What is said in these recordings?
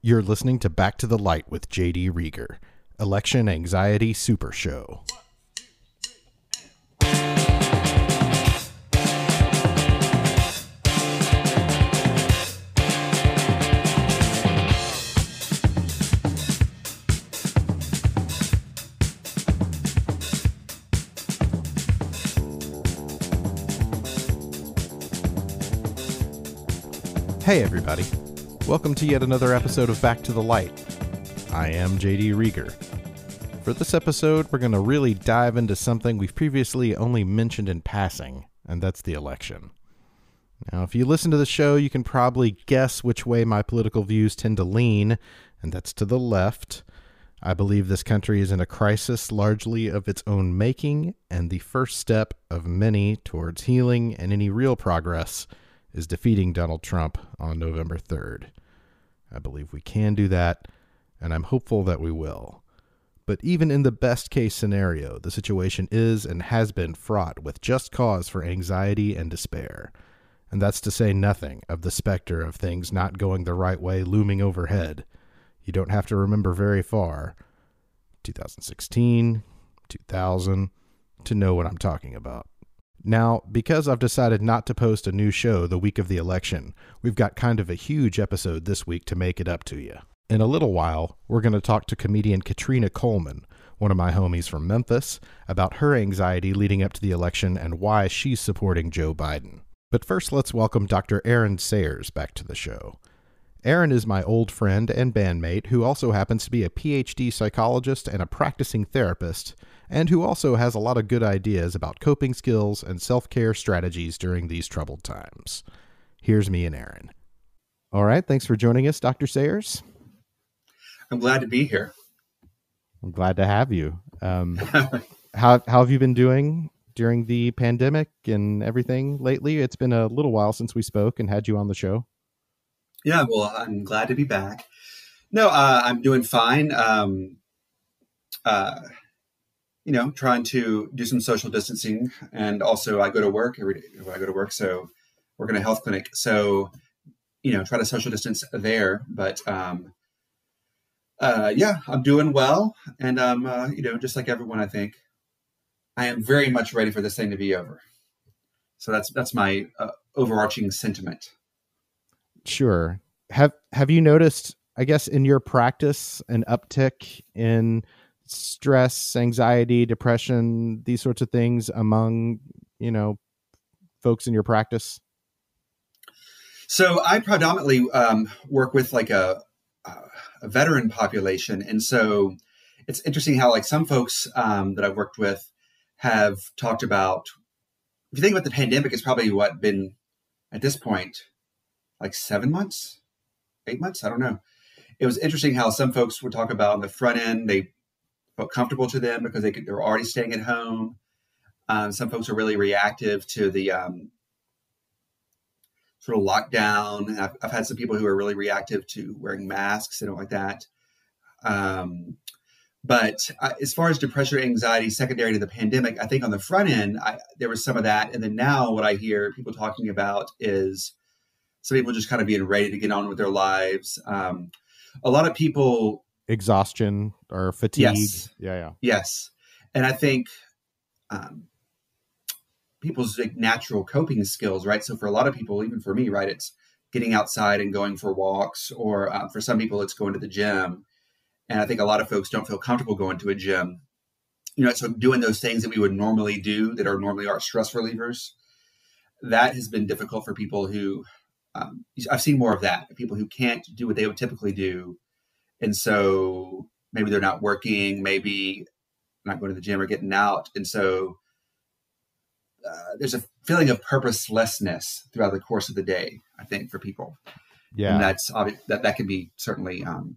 You're listening to Back to the Light with JD Reager, Election Anxiety Super Show. Hey, everybody. Welcome to yet another episode of Back to the Light. I am JD Reager. For this episode, we're going to really dive into something we've previously only mentioned in passing, and that's the election. Now, if you listen to the show, you can probably guess which way my political views tend to lean, and that's to the left. I believe this country is in a crisis largely of its own making, and the first step of many towards healing and any real progress is defeating Donald Trump on November 3rd. I believe we can do that, and I'm hopeful that we will. But even in the best case scenario, the situation is and has been fraught with just cause for anxiety and despair. And that's to say nothing of the specter of things not going the right way looming overhead. You don't have to remember very far 2016, 2000 to know what I'm talking about. Now, because I've decided not to post a new show the week of the election, we've got kind of a huge episode this week to make it up to you. In a little while, we're going to talk to comedian Katrina Coleman, one of my homies from Memphis, about her anxiety leading up to the election and why she's supporting Joe Biden. But first, let's welcome Dr. Aaron Sayers back to the show. Aaron is my old friend and bandmate who also happens to be a PhD psychologist and a practicing therapist, and who also has a lot of good ideas about coping skills and self care strategies during these troubled times. Here's me and Aaron. All right, thanks for joining us, Dr. Sayers. I'm glad to be here. I'm glad to have you. Um, how, how have you been doing during the pandemic and everything lately? It's been a little while since we spoke and had you on the show. Yeah, well, I'm glad to be back. No, uh, I'm doing fine. Um, uh, you know, trying to do some social distancing, and also I go to work every day. I go to work, so work in a health clinic. So, you know, try to social distance there. But um, uh, yeah, I'm doing well, and um, uh, you know, just like everyone, I think I am very much ready for this thing to be over. So that's that's my uh, overarching sentiment. Sure. Have Have you noticed? I guess in your practice, an uptick in stress, anxiety, depression, these sorts of things among you know folks in your practice? So I predominantly um, work with like a, a veteran population, and so it's interesting how like some folks um, that I've worked with have talked about. If you think about the pandemic, it's probably what been at this point like seven months, eight months. I don't know. It was interesting how some folks would talk about on the front end they felt comfortable to them because they could, they were already staying at home. Um, some folks are really reactive to the um, sort of lockdown. I've, I've, had some people who are really reactive to wearing masks. and don't like that. Um, but uh, as far as depression anxiety secondary to the pandemic, I think on the front end, I, there was some of that. And then now what I hear people talking about is some people just kind of being ready to get on with their lives. Um, a lot of people exhaustion or fatigue. Yes. Yeah, yeah. Yes. And I think um, people's like, natural coping skills, right? So for a lot of people, even for me, right, it's getting outside and going for walks, or uh, for some people, it's going to the gym. And I think a lot of folks don't feel comfortable going to a gym. You know, so doing those things that we would normally do that are normally our stress relievers, that has been difficult for people who um, I've seen more of that. People who can't do what they would typically do, and so maybe they're not working, maybe not going to the gym or getting out, and so uh, there's a feeling of purposelessness throughout the course of the day. I think for people, yeah, and that's obvious, that that can be certainly um,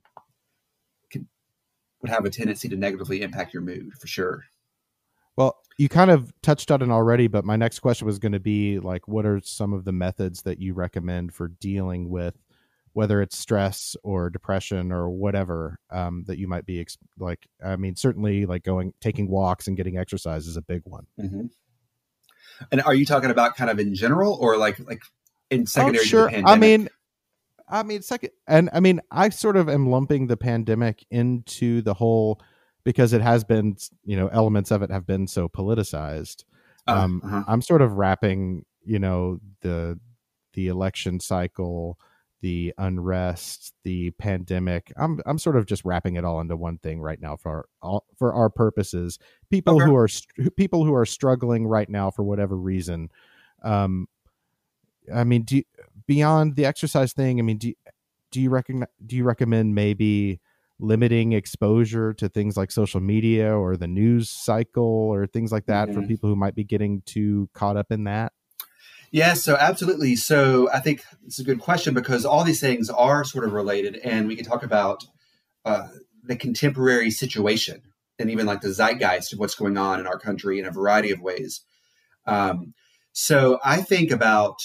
can, would have a tendency to negatively impact your mood for sure. Well, you kind of touched on it already, but my next question was going to be like, what are some of the methods that you recommend for dealing with whether it's stress or depression or whatever um, that you might be ex- like? I mean, certainly like going, taking walks and getting exercise is a big one. Mm-hmm. And are you talking about kind of in general or like, like in secondary oh, sure. I mean, I mean, second, and I mean, I sort of am lumping the pandemic into the whole because it has been, you know, elements of it have been so politicized. Uh, um, uh-huh. I'm sort of wrapping, you know, the the election cycle, the unrest, the pandemic. I'm I'm sort of just wrapping it all into one thing right now for our all, for our purposes. People okay. who are people who are struggling right now for whatever reason. Um, I mean, do you, beyond the exercise thing, I mean, do do you recognize, do you recommend maybe limiting exposure to things like social media or the news cycle or things like that mm-hmm. for people who might be getting too caught up in that? Yeah, so absolutely. So I think it's a good question because all these things are sort of related, and we can talk about uh, the contemporary situation and even like the zeitgeist of what's going on in our country in a variety of ways. Um, so I think about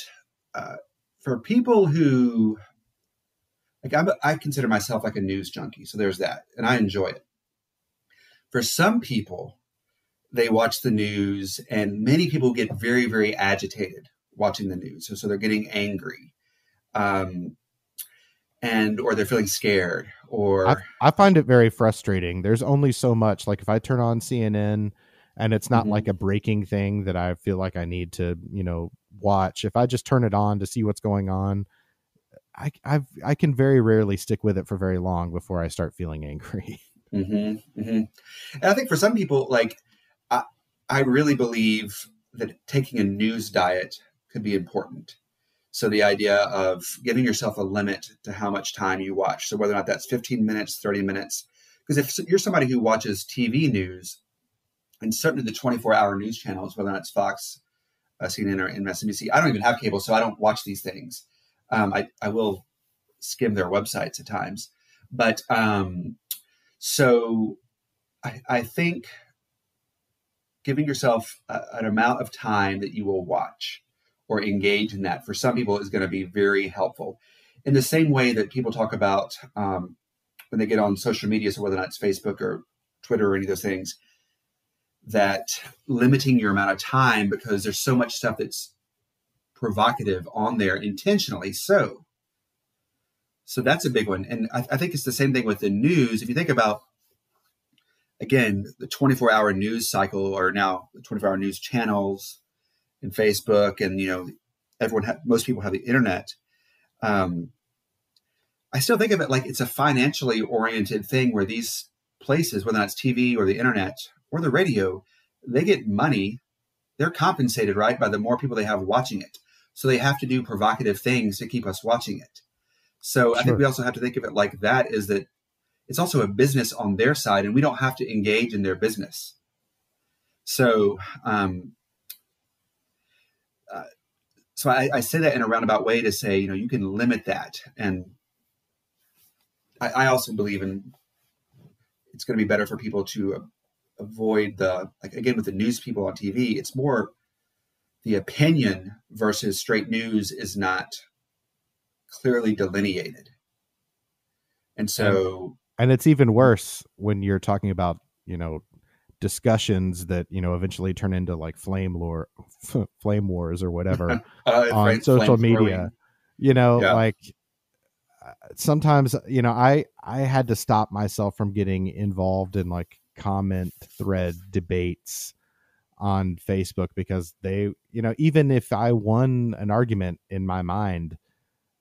uh, for people who like I'm, I consider myself like a news junkie, so there's that, and I enjoy it. For some people, they watch the news, and many people get very, very agitated watching the news. So, so they're getting angry, um, and or they're feeling scared. Or I, I, find it very frustrating. There's only so much. Like if I turn on CNN, and it's not mm-hmm. like a breaking thing that I feel like I need to, you know, watch. If I just turn it on to see what's going on, I I've, I can very rarely stick with it for very long before I start feeling angry. Mm-hmm, mm-hmm. And I think for some people, like I, I really believe that taking a news diet could be important. So the idea of giving yourself a limit to how much time you watch. So whether or not that's 15 minutes, 30 minutes, because if you're somebody who watches TV news, and certainly the 24 hour news channels, whether or not it's Fox, uh, CNN, or MSNBC. I don't even have cable, so I don't watch these things. Um, I, I will skim their websites at times. But um, so I, I think giving yourself a, an amount of time that you will watch or engage in that for some people is going to be very helpful. In the same way that people talk about um, when they get on social media, so whether or not it's Facebook or Twitter or any of those things, that limiting your amount of time because there's so much stuff that's provocative on there intentionally. So so that's a big one. And I, I, think it's the same thing with the news. If you think about again the 24 hour news cycle or now the 24 hour news channels and facebook and you know everyone ha- most people have the internet um, i still think of it like it's a financially oriented thing where these places whether that's tv or the internet or the radio, they get money. They're compensated, right, by the more people they have watching it. So they have to do provocative things to keep us watching it. So sure. I think we also have to think of it like that is that it's also a business on their side and we don't have to engage in their business. So, um, so I, I, say that in a roundabout way to say, you know, you can limit that. And I, I also believe in it's going to be better for people to avoid the like again with the news people on TV. It's more the opinion versus straight news is not clearly delineated, and so and it's even worse when you're talking about you know discussions that you know eventually turn into like flame lore flame wars or whatever uh, on right, social media throwing. you know yeah. like uh, sometimes you know i i had to stop myself from getting involved in like comment thread debates on Facebook because they, you know, even if I won an argument in my mind,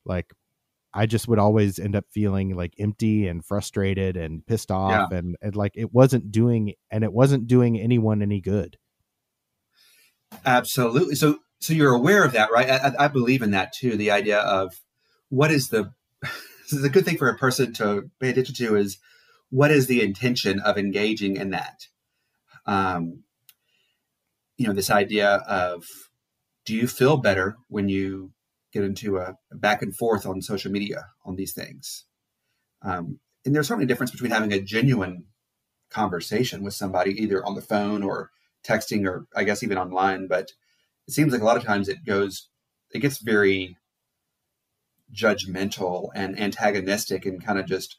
like I just would always end up feeling like empty and frustrated and pissed off yeah. and, and like it wasn't doing and it wasn't doing anyone any good. Absolutely. So so you're aware of that, right? I, I believe in that too. The idea of what is the this is a good thing for a person to pay attention to is what is the intention of engaging in that? Um, you know, this idea of do you feel better when you get into a, back and forth on social media on these things? Um, and there's certainly a difference between having a genuine conversation with somebody, either on the phone or texting, or I guess even online. But it seems like a lot of times it goes, it gets very judgmental and antagonistic and kind of just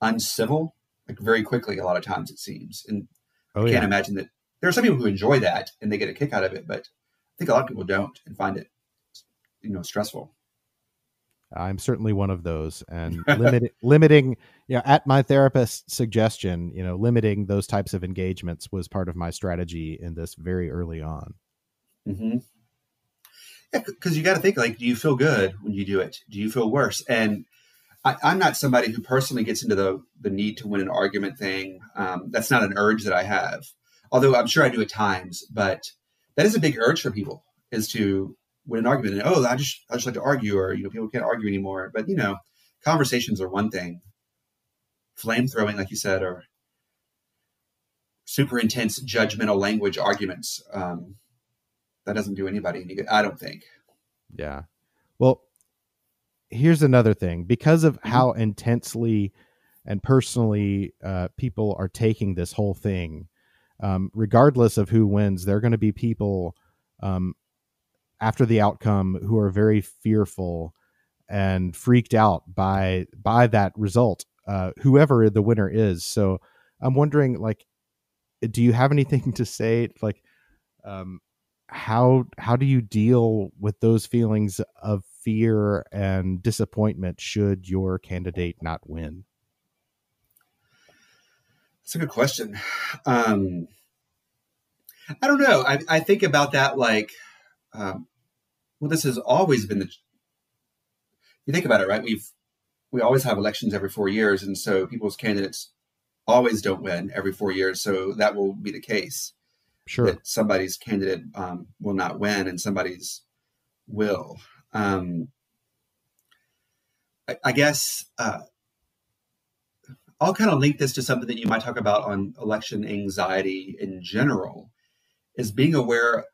uncivil, like very quickly. A lot of times it seems, and oh, I can't yeah. imagine that there are some people who enjoy that and they get a kick out of it, but I think a lot of people don't and find it, you know, stressful. I'm certainly one of those, and limit, limiting, you know, at my therapist's suggestion, you know, limiting those types of engagements was part of my strategy in this very early on. Mm-hmm. Yeah, because you got to think like, do you feel good when you do it? Do you feel worse? And I, am not somebody who personally gets into the the need to win an argument thing. Um, that's not an urge that I have, although I'm sure I do at times. But that is a big urge for people is to win an argument. And oh, I just I just like to argue, or you know, people can't argue anymore. But you know, conversations are one thing. Flame throwing, like you said, or super intense judgmental language arguments. Um, that doesn't do anybody any good. I don't think. Yeah. Well, here's another thing because of mm-hmm. how intensely and personally uh, people are taking this whole thing. Um, regardless of who wins, there are going to be people um, after the outcome who are very fearful and freaked out by by that result uh, whoever the winner is. So i'm wondering like do you have anything to say? Like um, how how do you deal with those feelings of fear and disappointment should your candidate not win? That's a good question. Um, i don't know. I, I think about that like um, well, this has always been the. You think about it, right? We've we always have elections every four years, and so people's candidates always don't win every four years. So that will be the case. Sure, that somebody's candidate um, will not win, and somebody's will. Um, I, I guess uh, I'll kind of link this to something that you might talk about on election anxiety in general, is being aware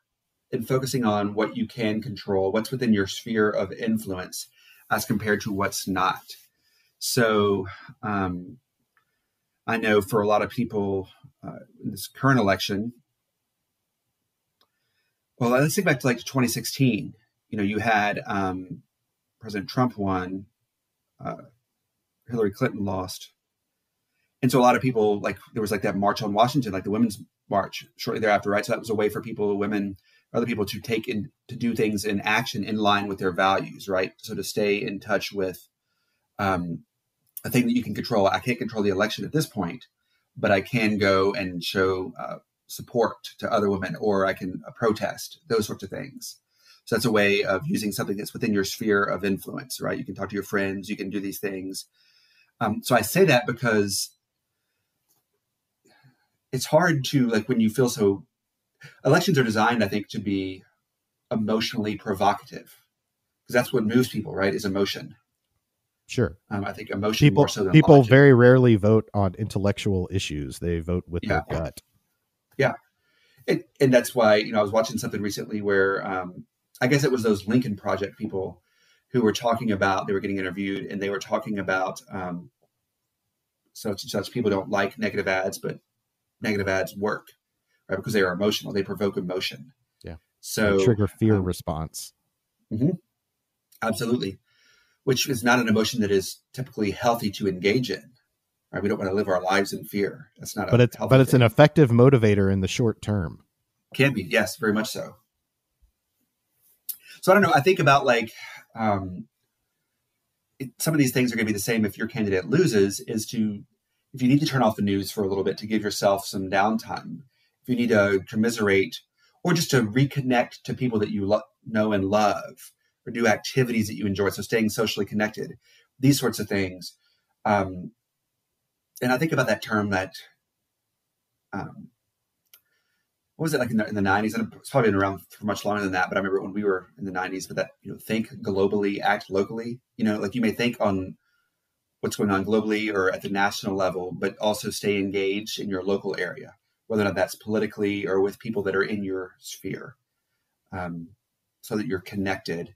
and focusing on what you can control, what's within your sphere of influence, as compared to what's not. So, um, I know for a lot of people uh, in this current election, well, let's think back to like 2016. You know, you had um, President Trump won, uh, Hillary Clinton lost, and so a lot of people like there was like that march on Washington, like the women's march shortly thereafter, right? So that was a way for people, women, other people to take in to do things in action in line with their values, right? So to stay in touch with um, a thing that you can control. I can't control the election at this point, but I can go and show uh, support to other women, or I can uh, protest those sorts of things. So that's a way of using something that's within your sphere of influence, right? You can talk to your friends, you can do these things. Um, so I say that because it's hard to like when you feel so elections are designed, I think, to be emotionally provocative because that's what moves people, right? Is emotion. Sure. Um, I think emotion people, so people logic. very rarely vote on intellectual issues. They vote with yeah. their gut. Yeah. And, and that's why, you know, I was watching something recently where um, I guess it was those Lincoln Project people who were talking about, they were getting interviewed and they were talking about um, such such people don't like negative ads, but negative ads work right? Because they are emotional, they provoke emotion. Yeah. So they trigger fear um, response. Mm-hmm. Absolutely, which is not an emotion that is typically healthy to engage in. Right? We don't want to live our lives in fear. That's not. But it's but it's thing. an effective motivator in the short term. Can be yes, very much so. So I don't know. I think about like um, it, some of these things are going to be the same if your candidate loses. Is to if you need to turn off the news for a little bit to give yourself some downtime if you need to commiserate or just to reconnect to people that you lo- know and love or do activities that you enjoy. So staying socially connected, these sorts of things. Um, and I think about that term that, um, what was it like in the, in the 90s? And it's probably been around for much longer than that, but I remember when we were in the 90s, but that, you know, think globally, act locally. You know, like you may think on what's going on globally or at the national level, but also stay engaged in your local area whether or not that's politically or with people that are in your sphere, um, so that you're connected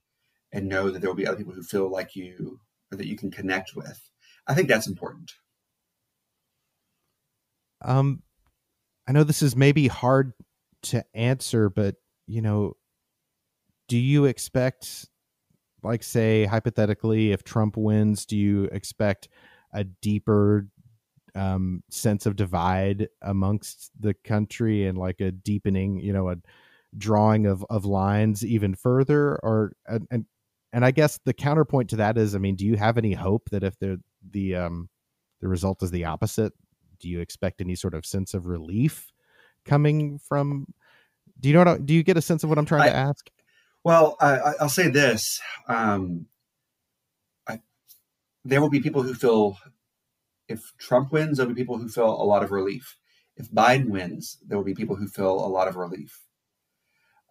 and know that there will be other people who feel like you or that you can connect with. I think that's important. Um, I know this is maybe hard to answer, but you know, do you expect, like, say, hypothetically, if Trump wins, do you expect a deeper um, sense of divide amongst the country and like a deepening, you know, a drawing of, of lines even further or and, and and I guess the counterpoint to that is, I mean, do you have any hope that if the the um the result is the opposite, do you expect any sort of sense of relief coming from? Do you know what? I, do you get a sense of what I'm trying I, to ask? Well, I, will say this: um, I, there will be people who feel if Trump wins, there'll be people who feel a lot of relief. If Biden wins, there will be people who feel a lot of relief.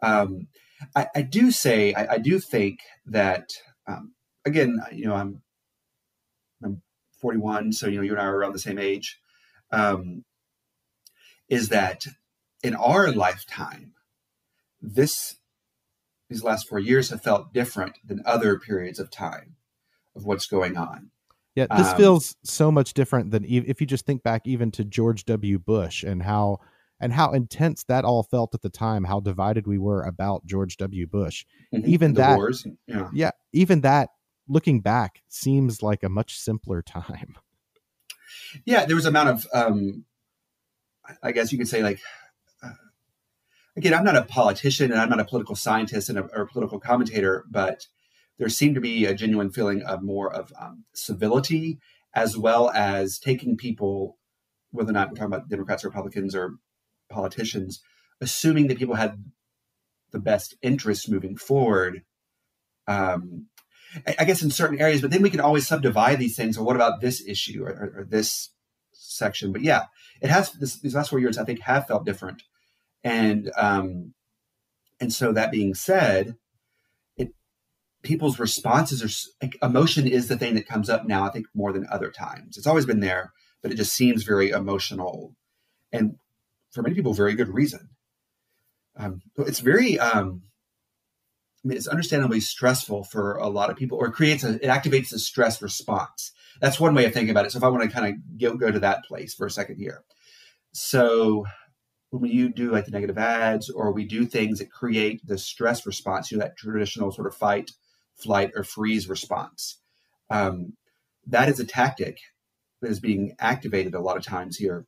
Um, I, I, do say, I, I, do think that, um, again, you know, I'm, I'm 41, so you know, you and I are around the same age. Um, is that in our lifetime, this these last four years have felt different than other periods of time of what's going on. Yeah, this um, feels so much different than if you just think back even to George W. Bush and how and how intense that all felt at the time, how divided we were about George W. Bush. Mm-hmm. Even that, wars, yeah. yeah, even that, looking back, seems like a much simpler time. Yeah, there was amount of, um, I guess you could say, like, uh, again, I'm not a politician and I'm not a political scientist and a, or a political commentator, but there seemed to be a genuine feeling of more of um, civility as well as taking people, whether or not we're talking about Democrats Republicans or politicians, assuming that people had the best interests moving forward. Um, I guess in certain areas, but then we can always subdivide these things. Or what about this issue or, or, or this section? But yeah, it has this, these last four years. I think have felt different, and um, and so that being said, people's responses are like emotion is the thing that comes up now i think more than other times it's always been there but it just seems very emotional and for many people very good reason um, it's very um, I mean, it's understandably stressful for a lot of people, or creates a, it activates a stress response. That's one way of thinking about it. So if I want to kind of go, go to that place for a second here. So when you do like the negative ads or we do things that create the stress response, you know, that traditional sort of fight, flight, or freeze response. Um, that is a tactic that is being activated a lot of times here,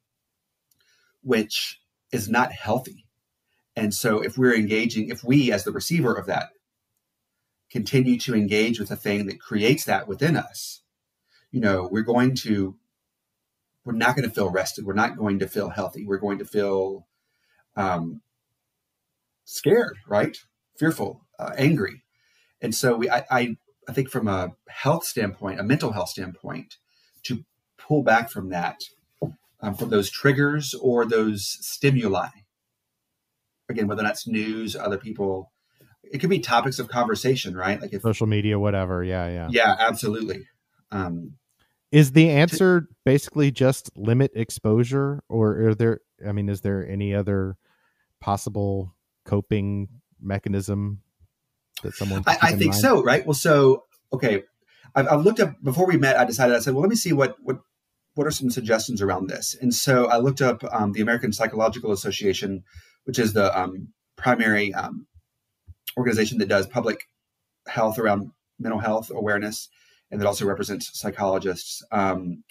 which is not healthy. And so, if we're engaging, if we, as the receiver of that, continue to engage with a thing that creates that within us, you know, we're going to, we're not going to feel rested. We're not going to feel healthy. We're going to feel um, scared, right? Fearful, uh, angry. And so we, I, I, I think from a health standpoint, a mental health standpoint, to pull back from that, um, from those triggers or those stimuli. Again, whether that's news, other people, it could be topics of conversation, right? Like if, social media, whatever. Yeah, yeah, yeah, absolutely. Um, is the answer to, basically just limit exposure, or are there? I mean, is there any other possible coping mechanism that someone I, I think mind? so, right? Well, so okay, I've, I've, looked up before we met. I decided I said, well, let me see what what what are some suggestions around this. And so I looked up um, the American Psychological Association, which is the um, primary um, organization that does public health around mental health awareness, and that also represents psychologists. Um,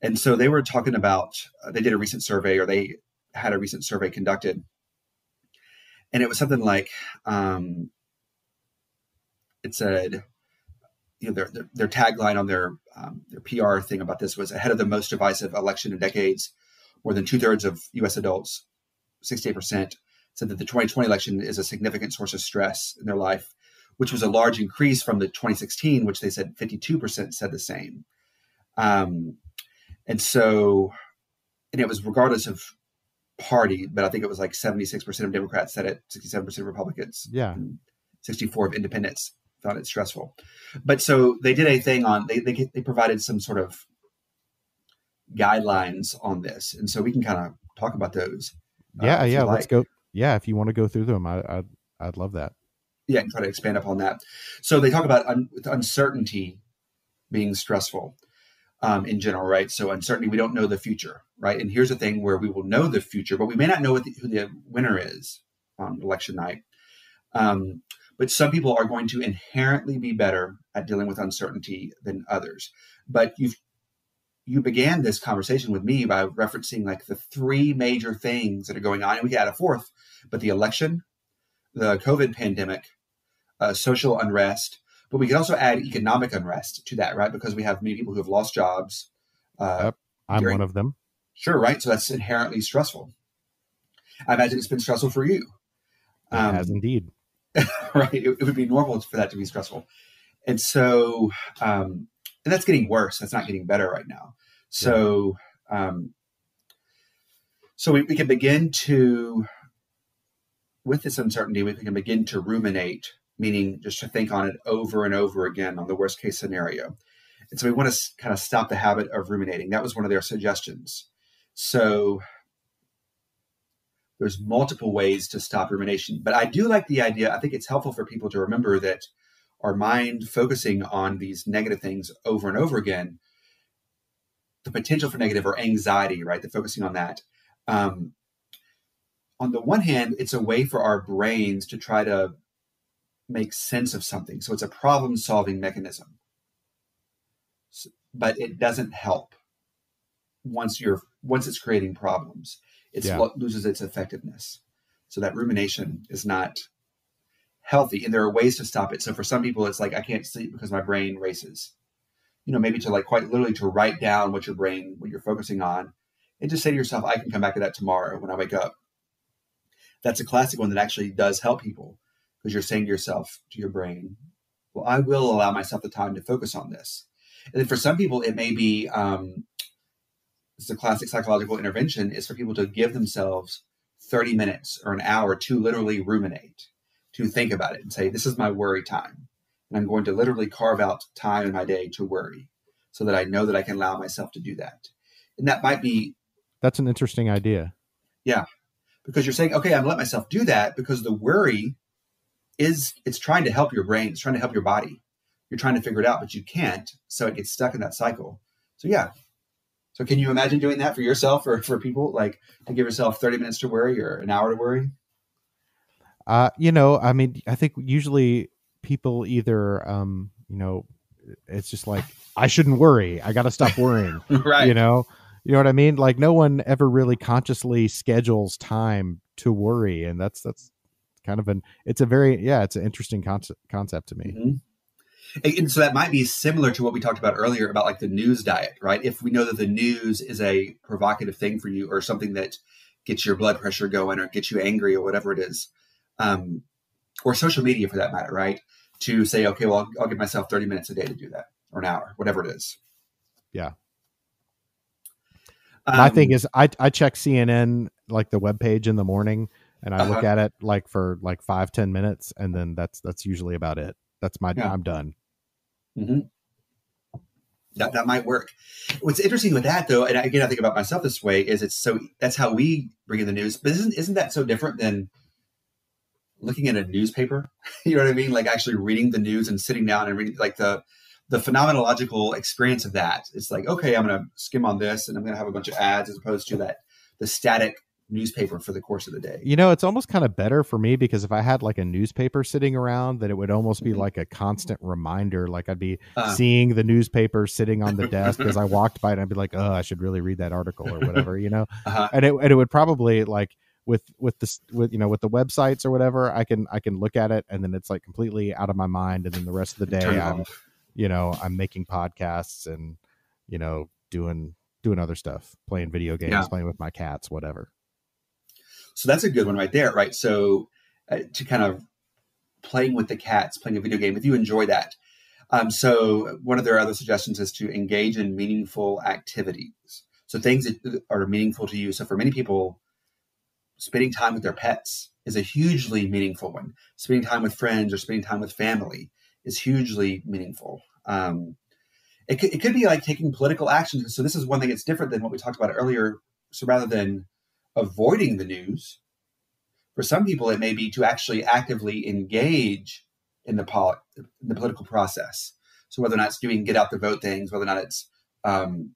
and so they were talking about uh, they did a recent survey, or they had a recent survey conducted, and it was something like um, it said, you know, their, their, their tagline on their um, their PR thing about this was ahead of the most divisive election in decades. More than two thirds of U.S. adults, 68%, said that the 2020 election is a significant source of stress in their life, which was a large increase from the 2016, which they said 52% said the same. Um, and so, and it was regardless of party, but I think it was like 76% of Democrats said it, 67% of Republicans, yeah, 64 of independents found it stressful. But so they did a thing on they they, they provided some sort of guidelines on this, and so we can kind of talk about those. Yeah, uh, yeah. Let's go. Yeah, if you want to go through them, I, I'd I'd love that. Yeah, and try to expand upon that. So they talk about un- uncertainty being stressful um, in general, right? So uncertainty, we don't know the future, right? And here's the thing where we will know the future, but we may not know the, who the winner is on election night. Um, but some people are going to inherently be better at dealing with uncertainty than others. But you've you began this conversation with me by referencing like the three major things that are going on, and we could add a fourth, but the election, the COVID pandemic, uh, social unrest, But we can also add economic unrest to that, right? Because we have many people who have lost jobs. Uh, yep, I'm during, one of them. Sure, right. So that's inherently stressful. I imagine it's been stressful for you. It um, has indeed. right. It, it, would be normal for that to be stressful. And so, um, and that's getting worse. That's not getting better right now. So, um, so we, we can begin to, with this uncertainty, we can begin to ruminate, meaning just to think on it over and over again on the worst case scenario. And so we want to kind of stop the habit of ruminating. That was one of their suggestions. So there's multiple ways to stop rumination, but I do like the idea. I think it's helpful for people to remember that our mind focusing on these negative things over and over again, the potential for negative or anxiety, right? The focusing on that. Um, on the one hand, it's a way for our brains to try to make sense of something. So it's a problem solving mechanism. So, but it doesn't help once you're once it's creating problems. It yeah. loses its effectiveness. So that rumination is not healthy and there are ways to stop it so for some people it's like i can't sleep because my brain races you know maybe to like quite literally to write down what your brain what you're focusing on and just say to yourself i can come back to that tomorrow when i wake up that's a classic one that actually does help people because you're saying to yourself to your brain well i will allow myself the time to focus on this and then for some people it may be um, it's a classic psychological intervention is for people to give themselves 30 minutes or an hour to literally ruminate to think about it and say, this is my worry time. And I'm going to literally carve out time in my day to worry so that I know that I can allow myself to do that. And that might be. That's an interesting idea. Yeah. Because you're saying, okay, I'm let myself do that because the worry is, it's trying to help your brain, it's trying to help your body. You're trying to figure it out, but you can't. So it gets stuck in that cycle. So, yeah. So, can you imagine doing that for yourself or for people? Like to give yourself 30 minutes to worry or an hour to worry? Uh, you know, I mean, I think usually people either, um, you know, it's just like I shouldn't worry. I got to stop worrying. right. You know, you know what I mean? Like no one ever really consciously schedules time to worry, and that's that's kind of an. It's a very yeah, it's an interesting concept concept to me. Mm-hmm. And so that might be similar to what we talked about earlier about like the news diet, right? If we know that the news is a provocative thing for you or something that gets your blood pressure going or gets you angry or whatever it is, um, or social media for that matter, right? To say, okay, well, I'll, I'll give myself 30 minutes a day to do that or an hour, whatever it is. Yeah. Um, My thing is, I, I check CNN, like the web page in the morning, and I uh-huh. look at it like for like five ten minutes, and then that's that's usually about it. That's my yeah. I'm done. Mm-hmm. That that might work. What's interesting with that, though, and again, I think about myself this way, is it's so that's how we bring in the news. But isn't isn't that so different than looking at a newspaper. you know what I mean? Like actually reading the news and sitting down and reading like the the phenomenological experience of that. It's like, okay, I'm gonna skim on this and I'm gonna have a bunch of ads as opposed to that the static newspaper for the course of the day. You know, it's almost kind of better for me because if I had like a newspaper sitting around, then it would almost be mm-hmm. like a constant reminder. Like I'd be uh, seeing the newspaper sitting on the desk as I walked by it. And I'd be like, oh, I should really read that article or whatever, you know? Uh-huh. And it and it would probably like with with this with you know with the websites or whatever i can i can look at it and then it's like completely out of my mind and then the rest of the day i'm off. you know i'm making podcasts and you know doing doing other stuff playing video games yeah. playing with my cats whatever so that's a good one right there right so uh, to kind of playing with the cats playing a video game if you enjoy that um, so one of their other suggestions is to engage in meaningful activities so things that are meaningful to you so for many people spending time with their pets is a hugely meaningful one. Spending time with friends or spending time with family is hugely meaningful. Um, it, could, it could be like taking political action. So this is one thing that's different than what we talked about earlier. So rather than avoiding the news, for some people it may be to actually actively engage in the, pol- in the political process. So whether or not it's doing get out the vote things, whether or not it's um,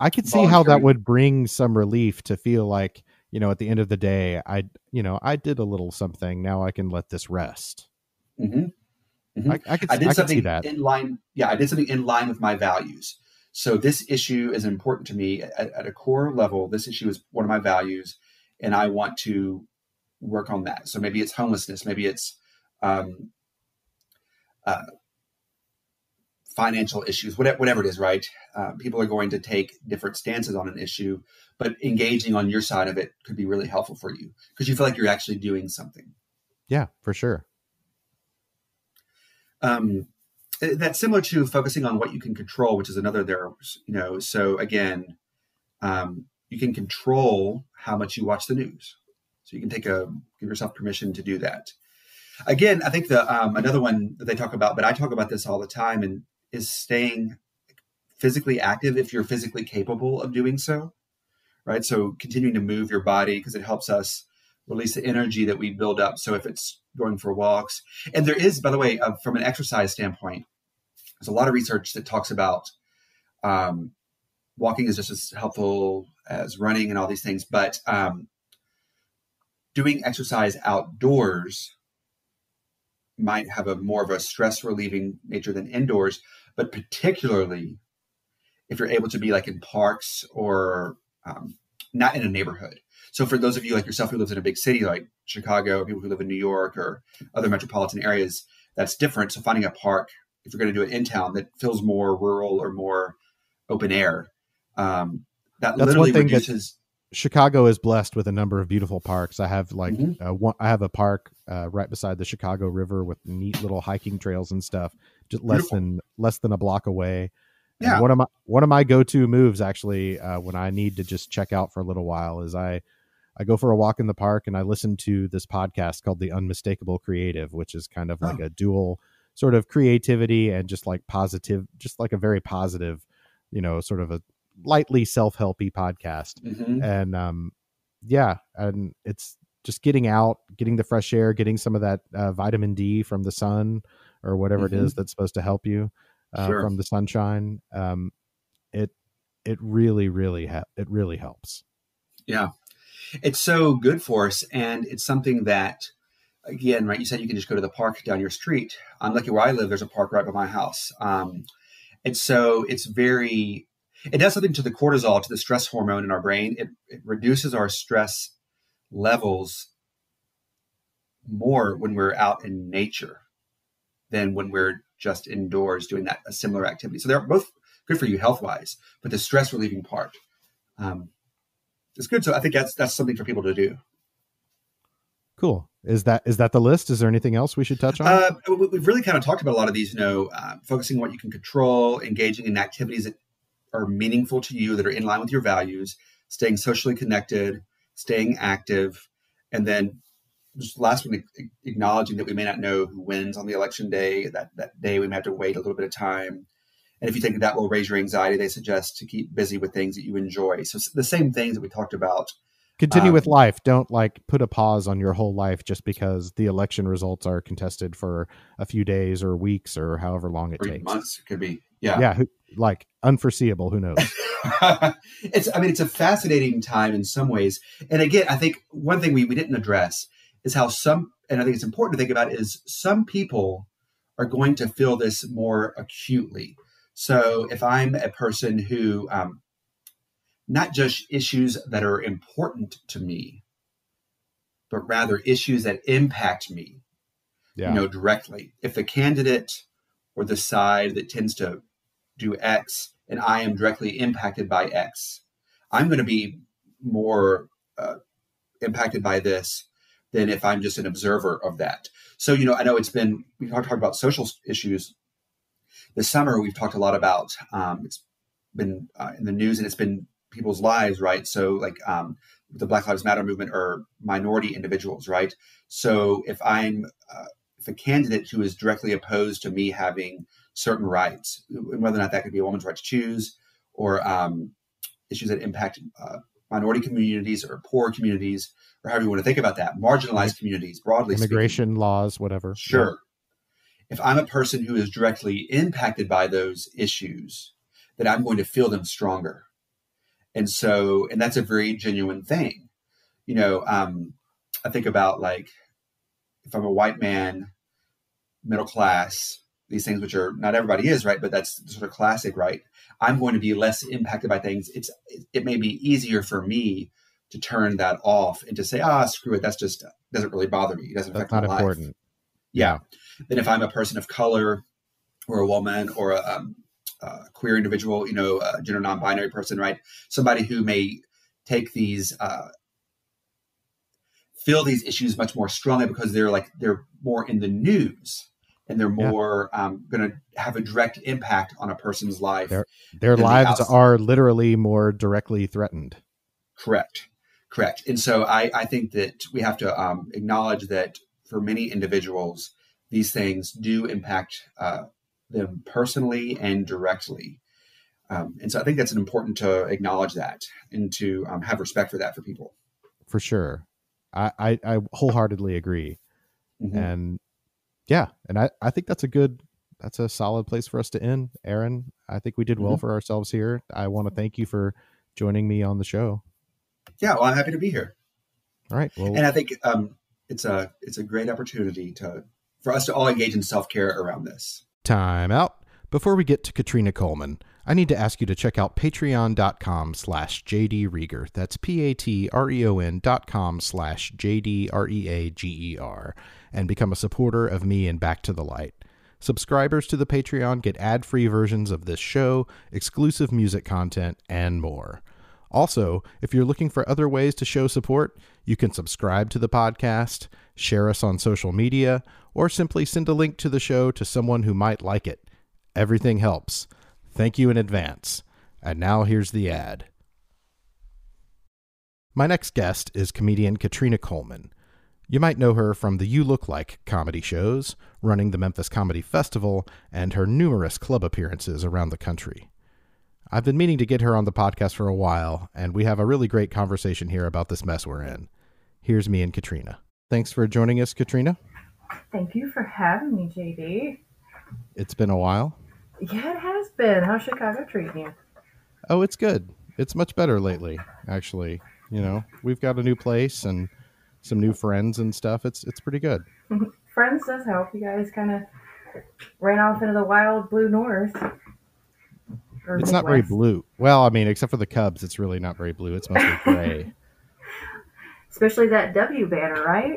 I could see how that would bring some relief to feel like you know, at the end of the day, I, you know, I did a little something. Now I can let this rest. Mm-hmm. Mm-hmm. I, I, could, I did I something in line. Yeah, I did something in line with my values. So this issue is important to me at, at, a core level. This issue is one of my values, and I want to work on that. So maybe it's homelessness. Maybe it's um, uh, financial issues, whatever, whatever it is, right? Uh, people are going to take different stances on an issue, but engaging on your side of it could be really helpful for you because you feel like you're actually doing something. Yeah, for sure. Um, that's similar to focusing on what you can control, which is another there. You know, so again, um, you can control how much you watch the news. So you can take a give yourself permission to do that. Again, I think the um, another one that they talk about, but I talk about this all the time, and is staying physically active if you're physically capable of doing so. Right. So continuing to move your body because it helps us release the energy that we build up. So if it's going for walks, and there is, by the way, uh, from an exercise standpoint, there's a lot of research that talks about um, walking is just as helpful as running and all these things, but um, doing exercise outdoors might have a more of a stress relieving nature than indoors, but particularly if you're able to be like in parks or um, not in a neighborhood. So for those of you like yourself who lives in a big city like Chicago, people who live in New York or other metropolitan areas, that's different. So finding a park, if you're going to do it in town, that feels more rural or more open air, um, that that's literally reduces. Chicago is blessed with a number of beautiful parks. I have like mm-hmm. uh, one, I have a park uh, right beside the Chicago River with neat little hiking trails and stuff, just less beautiful. than less than a block away. Yeah. And one of my one of my go to moves actually uh, when I need to just check out for a little while is I I go for a walk in the park and I listen to this podcast called The Unmistakable Creative, which is kind of like oh. a dual sort of creativity and just like positive, just like a very positive, you know, sort of a lightly self-helpy podcast mm-hmm. and um yeah and it's just getting out getting the fresh air getting some of that uh, vitamin d from the sun or whatever mm-hmm. it is that's supposed to help you uh, sure. from the sunshine um it it really really ha- it really helps yeah it's so good for us and it's something that again right you said you can just go to the park down your street i'm lucky where i live there's a park right by my house um and so it's very it does something to the cortisol, to the stress hormone in our brain. It, it reduces our stress levels more when we're out in nature than when we're just indoors doing that a similar activity. So they're both good for you health wise, but the stress relieving part um, is good. So I think that's that's something for people to do. Cool. Is that is that the list? Is there anything else we should touch on? Uh, we've really kind of talked about a lot of these. You know, uh, focusing on what you can control, engaging in activities that are meaningful to you, that are in line with your values, staying socially connected, staying active, and then just last one, acknowledging that we may not know who wins on the election day. That that day we may have to wait a little bit of time. And if you think that will raise your anxiety, they suggest to keep busy with things that you enjoy. So the same things that we talked about. Continue um, with life. Don't like put a pause on your whole life just because the election results are contested for a few days or weeks or however long it takes. Months it could be. Yeah. Yeah. Like unforeseeable. Who knows? it's, I mean, it's a fascinating time in some ways. And again, I think one thing we, we didn't address is how some, and I think it's important to think about is some people are going to feel this more acutely. So if I'm a person who, um, not just issues that are important to me, but rather issues that impact me, yeah. you know, directly. If the candidate or the side that tends to do X and I am directly impacted by X, I'm going to be more uh, impacted by this than if I'm just an observer of that. So, you know, I know it's been, we've talked about social issues. This summer, we've talked a lot about, um, it's been uh, in the news and it's been people's lives, right? So, like um, the Black Lives Matter movement or minority individuals, right? So, if I'm, uh, if a candidate who is directly opposed to me having certain rights, whether or not that could be a woman's right to choose or um, issues that impact uh, minority communities or poor communities, or however you want to think about that, marginalized communities broadly. Immigration speaking. laws, whatever. Sure. If I'm a person who is directly impacted by those issues, then I'm going to feel them stronger. And so, and that's a very genuine thing. You know, um, I think about like if I'm a white man, middle class, these things which are not everybody is right but that's sort of classic right? I'm going to be less impacted by things. It's it may be easier for me to turn that off and to say ah screw it. That's just doesn't really bother me. It doesn't affect that's not important. Yeah. Than if I'm a person of color or a woman or a, um, queer individual, you know, a gender non-binary person, right? Somebody who may take these uh, feel these issues much more strongly because they're like they're more in the news and they're more yeah. um, going to have a direct impact on a person's life. Their, their lives the are literally more directly threatened. Correct, correct. And so I, I think that we have to um, acknowledge that for many individuals, these things do impact uh, them personally and directly. Um, and so I think that's important to acknowledge that and to um, have respect for that for people. For sure. I, I, I wholeheartedly agree. Mm-hmm. And yeah, and I, I think that's a good, that's a solid place for us to end. Aaron, I think we did well mm-hmm. for ourselves here. I want to thank you for joining me on the show. Yeah, well, I'm happy to be here. All right. Well, and I think um, it's a it's a great opportunity to for us to all engage in self care around this. Time out. Before we get to Katrina Coleman, I need to ask you to check out patreon.com slash jdreager. That's P-A-T-R-E-O-N dot com slash J-D-R-E-A-G-E-R and become a supporter of me and Back to the Light. Subscribers to the Patreon get ad-free versions of this show, exclusive music content, and more. Also, if you're looking for other ways to show support, you can subscribe to the podcast, share us on social media, or simply send a link to the show to someone who might like it. Everything helps. Thank you in advance. And now here's the ad. My next guest is comedian Katrina Coleman. You might know her from the You Look Like comedy shows, running the Memphis Comedy Festival, and her numerous club appearances around the country. I've been meaning to get her on the podcast for a while, and we have a really great conversation here about this mess we're in. Here's me and Katrina. Thanks for joining us, Katrina. Thank you for having me, JD. It's been a while. Yeah, it has been. How's Chicago treating you? Oh, it's good. It's much better lately, actually. You know, we've got a new place and some new friends and stuff. It's it's pretty good. friends does help. You guys kind of ran off into the wild blue north. It's Midwest. not very blue. Well, I mean, except for the Cubs, it's really not very blue. It's mostly gray. Especially that W banner, right?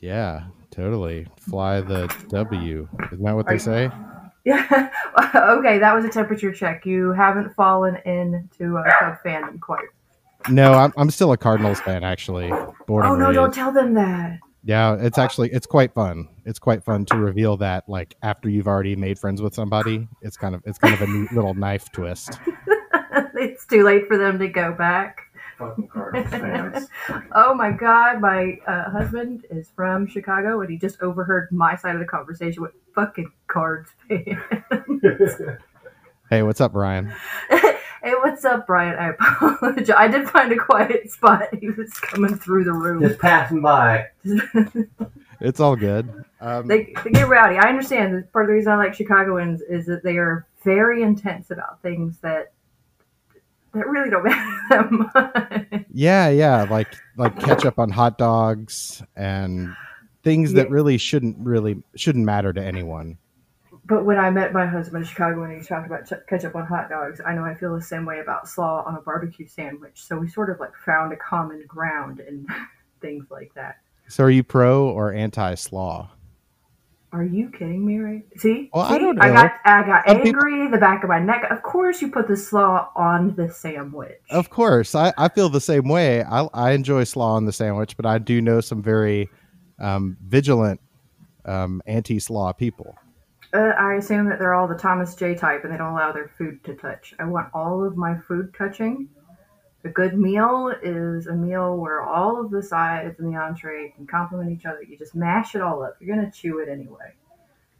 Yeah, totally. Fly the W. Isn't that what Are they say? Yeah. okay, that was a temperature check. You haven't fallen into a Cub fandom quite. No, I'm, I'm still a Cardinals fan actually. Born oh no! Raised. Don't tell them that. Yeah, it's actually it's quite fun. It's quite fun to reveal that like after you've already made friends with somebody. It's kind of it's kind of a neat little knife twist. it's too late for them to go back. Fucking cards fans. Oh my god, my uh, husband is from Chicago and he just overheard my side of the conversation with fucking cards fans. hey, what's up, Brian? Hey, what's up, Brian? I apologize. I did find a quiet spot. He was coming through the room. Just passing by. it's all good. Um, they, they get rowdy. I understand. Part of the reason I like Chicagoans is that they are very intense about things that that really don't matter that much. Yeah, yeah, like like ketchup on hot dogs and things yeah. that really shouldn't really shouldn't matter to anyone. But when I met my husband in Chicago and he talked about ch- ketchup on hot dogs, I know I feel the same way about slaw on a barbecue sandwich. So we sort of like found a common ground in things like that. So are you pro or anti slaw? Are you kidding me? Right? See, well, See? I don't know. I got, I got angry. People... The back of my neck. Of course, you put the slaw on the sandwich. Of course, I, I feel the same way. I, I enjoy slaw on the sandwich, but I do know some very um, vigilant um, anti-slaw people. Uh, I assume that they're all the Thomas J type, and they don't allow their food to touch. I want all of my food touching a good meal is a meal where all of the sides and the entree can complement each other. You just mash it all up. You're gonna chew it anyway.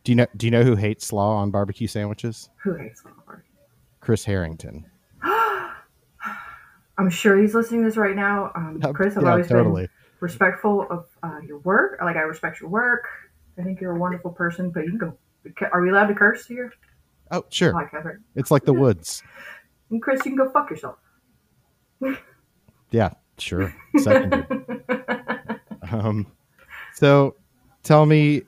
Do you know? Do you know who hates slaw on barbecue sandwiches? Who hates slaw on barbecue? Chris Harrington. I'm sure he's listening to this right now. Um, Chris, I've yeah, always totally. been respectful of uh, your work. Like I respect your work. I think you're a wonderful person. But you can go. Are we allowed to curse here? Oh, sure. Like it's like the woods. And Chris, you can go fuck yourself yeah, sure. um, so tell me,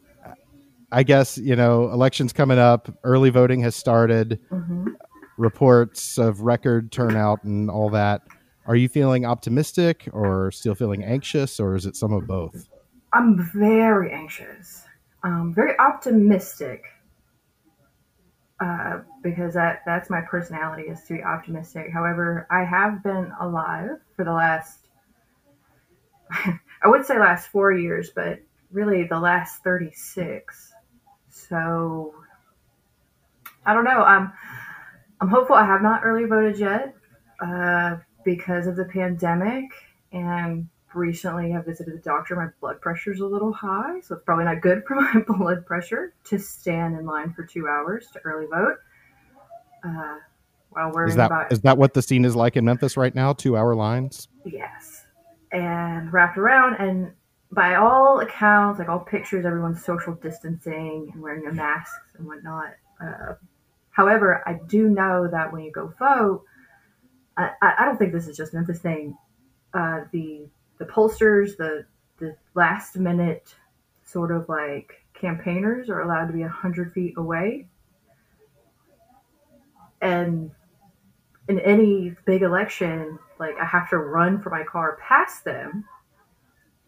I guess, you know, elections coming up, early voting has started, mm-hmm. reports of record turnout and all that. Are you feeling optimistic or still feeling anxious, or is it some of both? I'm very anxious. Um, very optimistic uh, because that that's my personality is to be optimistic. However, I have been alive for the last I would say last four years, but really the last 36. So I don't know. I'm I'm hopeful. I have not early voted yet uh, because of the pandemic, and recently I visited the doctor. My blood pressure is a little high, so it's probably not good for my blood pressure to stand in line for two hours to early vote. Uh, while worrying Is that about is that what the scene is like in Memphis right now? Two hour lines. Yes. And wrapped around, and by all accounts, like all pictures, everyone's social distancing and wearing their masks and whatnot. Uh, however, I do know that when you go vote, I, I I don't think this is just Memphis thing. Uh, the the pollsters, the the last minute sort of like campaigners are allowed to be a hundred feet away, and in any big election, like I have to run for my car past them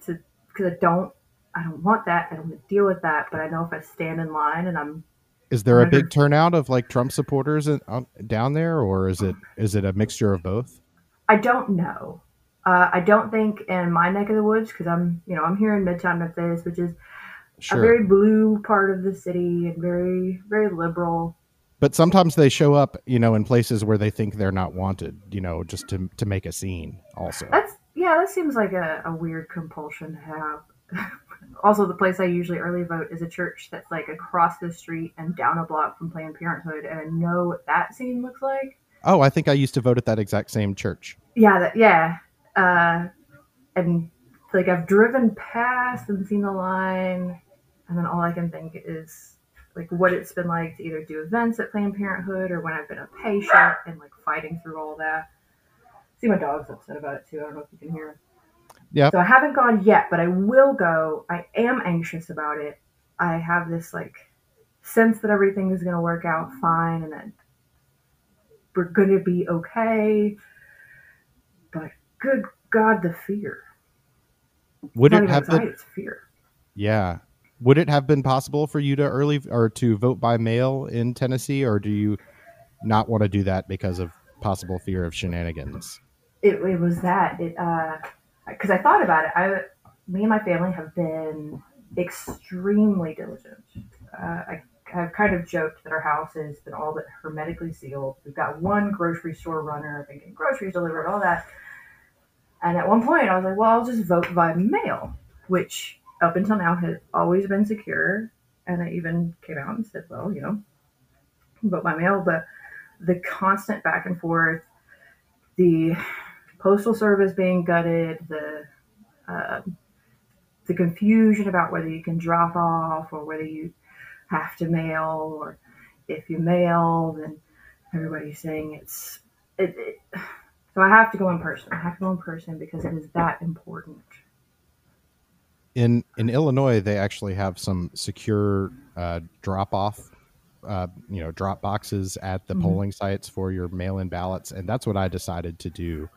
to because I don't I don't want that. I don't want to deal with that. But I know if I stand in line and I'm Is there a big turnout of like Trump supporters in, down there, or is it is it a mixture of both? I don't know. Uh, I don't think in my neck of the woods because I'm you know I'm here in Midtown Memphis, which is a very blue part of the city and very very liberal. but sometimes they show up, you know, in places where they think they're not wanted, you know, just to to make a scene. Also, That's yeah, that seems like a, a weird compulsion to have. also, the place I usually early vote is a church that's like across the street and down a block from Planned Parenthood, and I know what that scene looks like. oh, I think I used to vote at that exact same church. Yeah, that yeah, uh, and like I've driven past and seen the line, and then all I can think is like what it's been like to either do events at Planned Parenthood or when I've been a patient and like fighting through all that. See, my dog's upset about it too. I don't know if you can hear him. Yeah. So I haven't gone yet, but I will go. I am anxious about it. I have this like sense that everything is going to work out fine and that we're going to be okay. Good God, the fear. Would it have been? it's fear. Yeah. Would it have been possible for you to early or to vote by mail in Tennessee, or do you not want to do that because of possible fear of shenanigans? It, it was that. It because I thought about it. I, me and my family have been extremely diligent. Uh, I have kind of joked that our house has been all but hermetically sealed. We've got one grocery store runner, I've been getting groceries delivered, all that. And at one point, I was like, well, I'll just vote by mail, which up until now has always been secure. And I even came out and said, well, you know, vote by mail. But the constant back and forth, the postal service being gutted, the uh, the confusion about whether you can drop off or whether you have to mail, or if you mail, then everybody's saying it's it, it. So I have to go in person. I have to go in person because it is that important. In in Illinois, they actually have some secure uh, drop off, uh, you know, drop boxes at the Mhm. polling sites for your mail in ballots, and that's what I decided to do.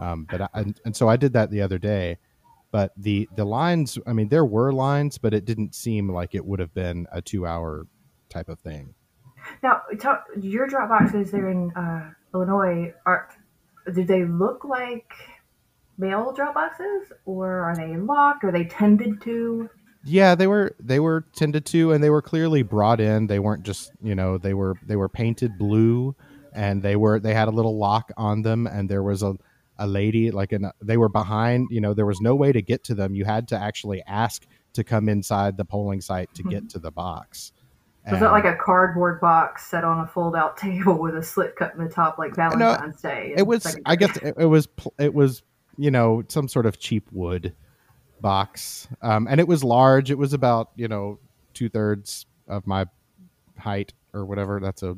Um, but I, and, and so I did that the other day. But the the lines, I mean, there were lines, but it didn't seem like it would have been a two hour type of thing. Now, your drop boxes there in uh, Illinois are do they look like mail drop boxes or are they locked? Are they tended to? Yeah, they were they were tended to, and they were clearly brought in. They weren't just you know they were they were painted blue, and they were they had a little lock on them, and there was a a lady like an they were behind. You know there was no way to get to them. You had to actually ask to come inside the polling site to get mm-hmm. to the box. Was that like a cardboard box set on a fold-out table with a slit cut in the top, like Valentine's Day? it was i guess it, it was it was you know some sort of cheap wood box. Um and it was large. It was about you know two-thirds of my height or whatever. That's a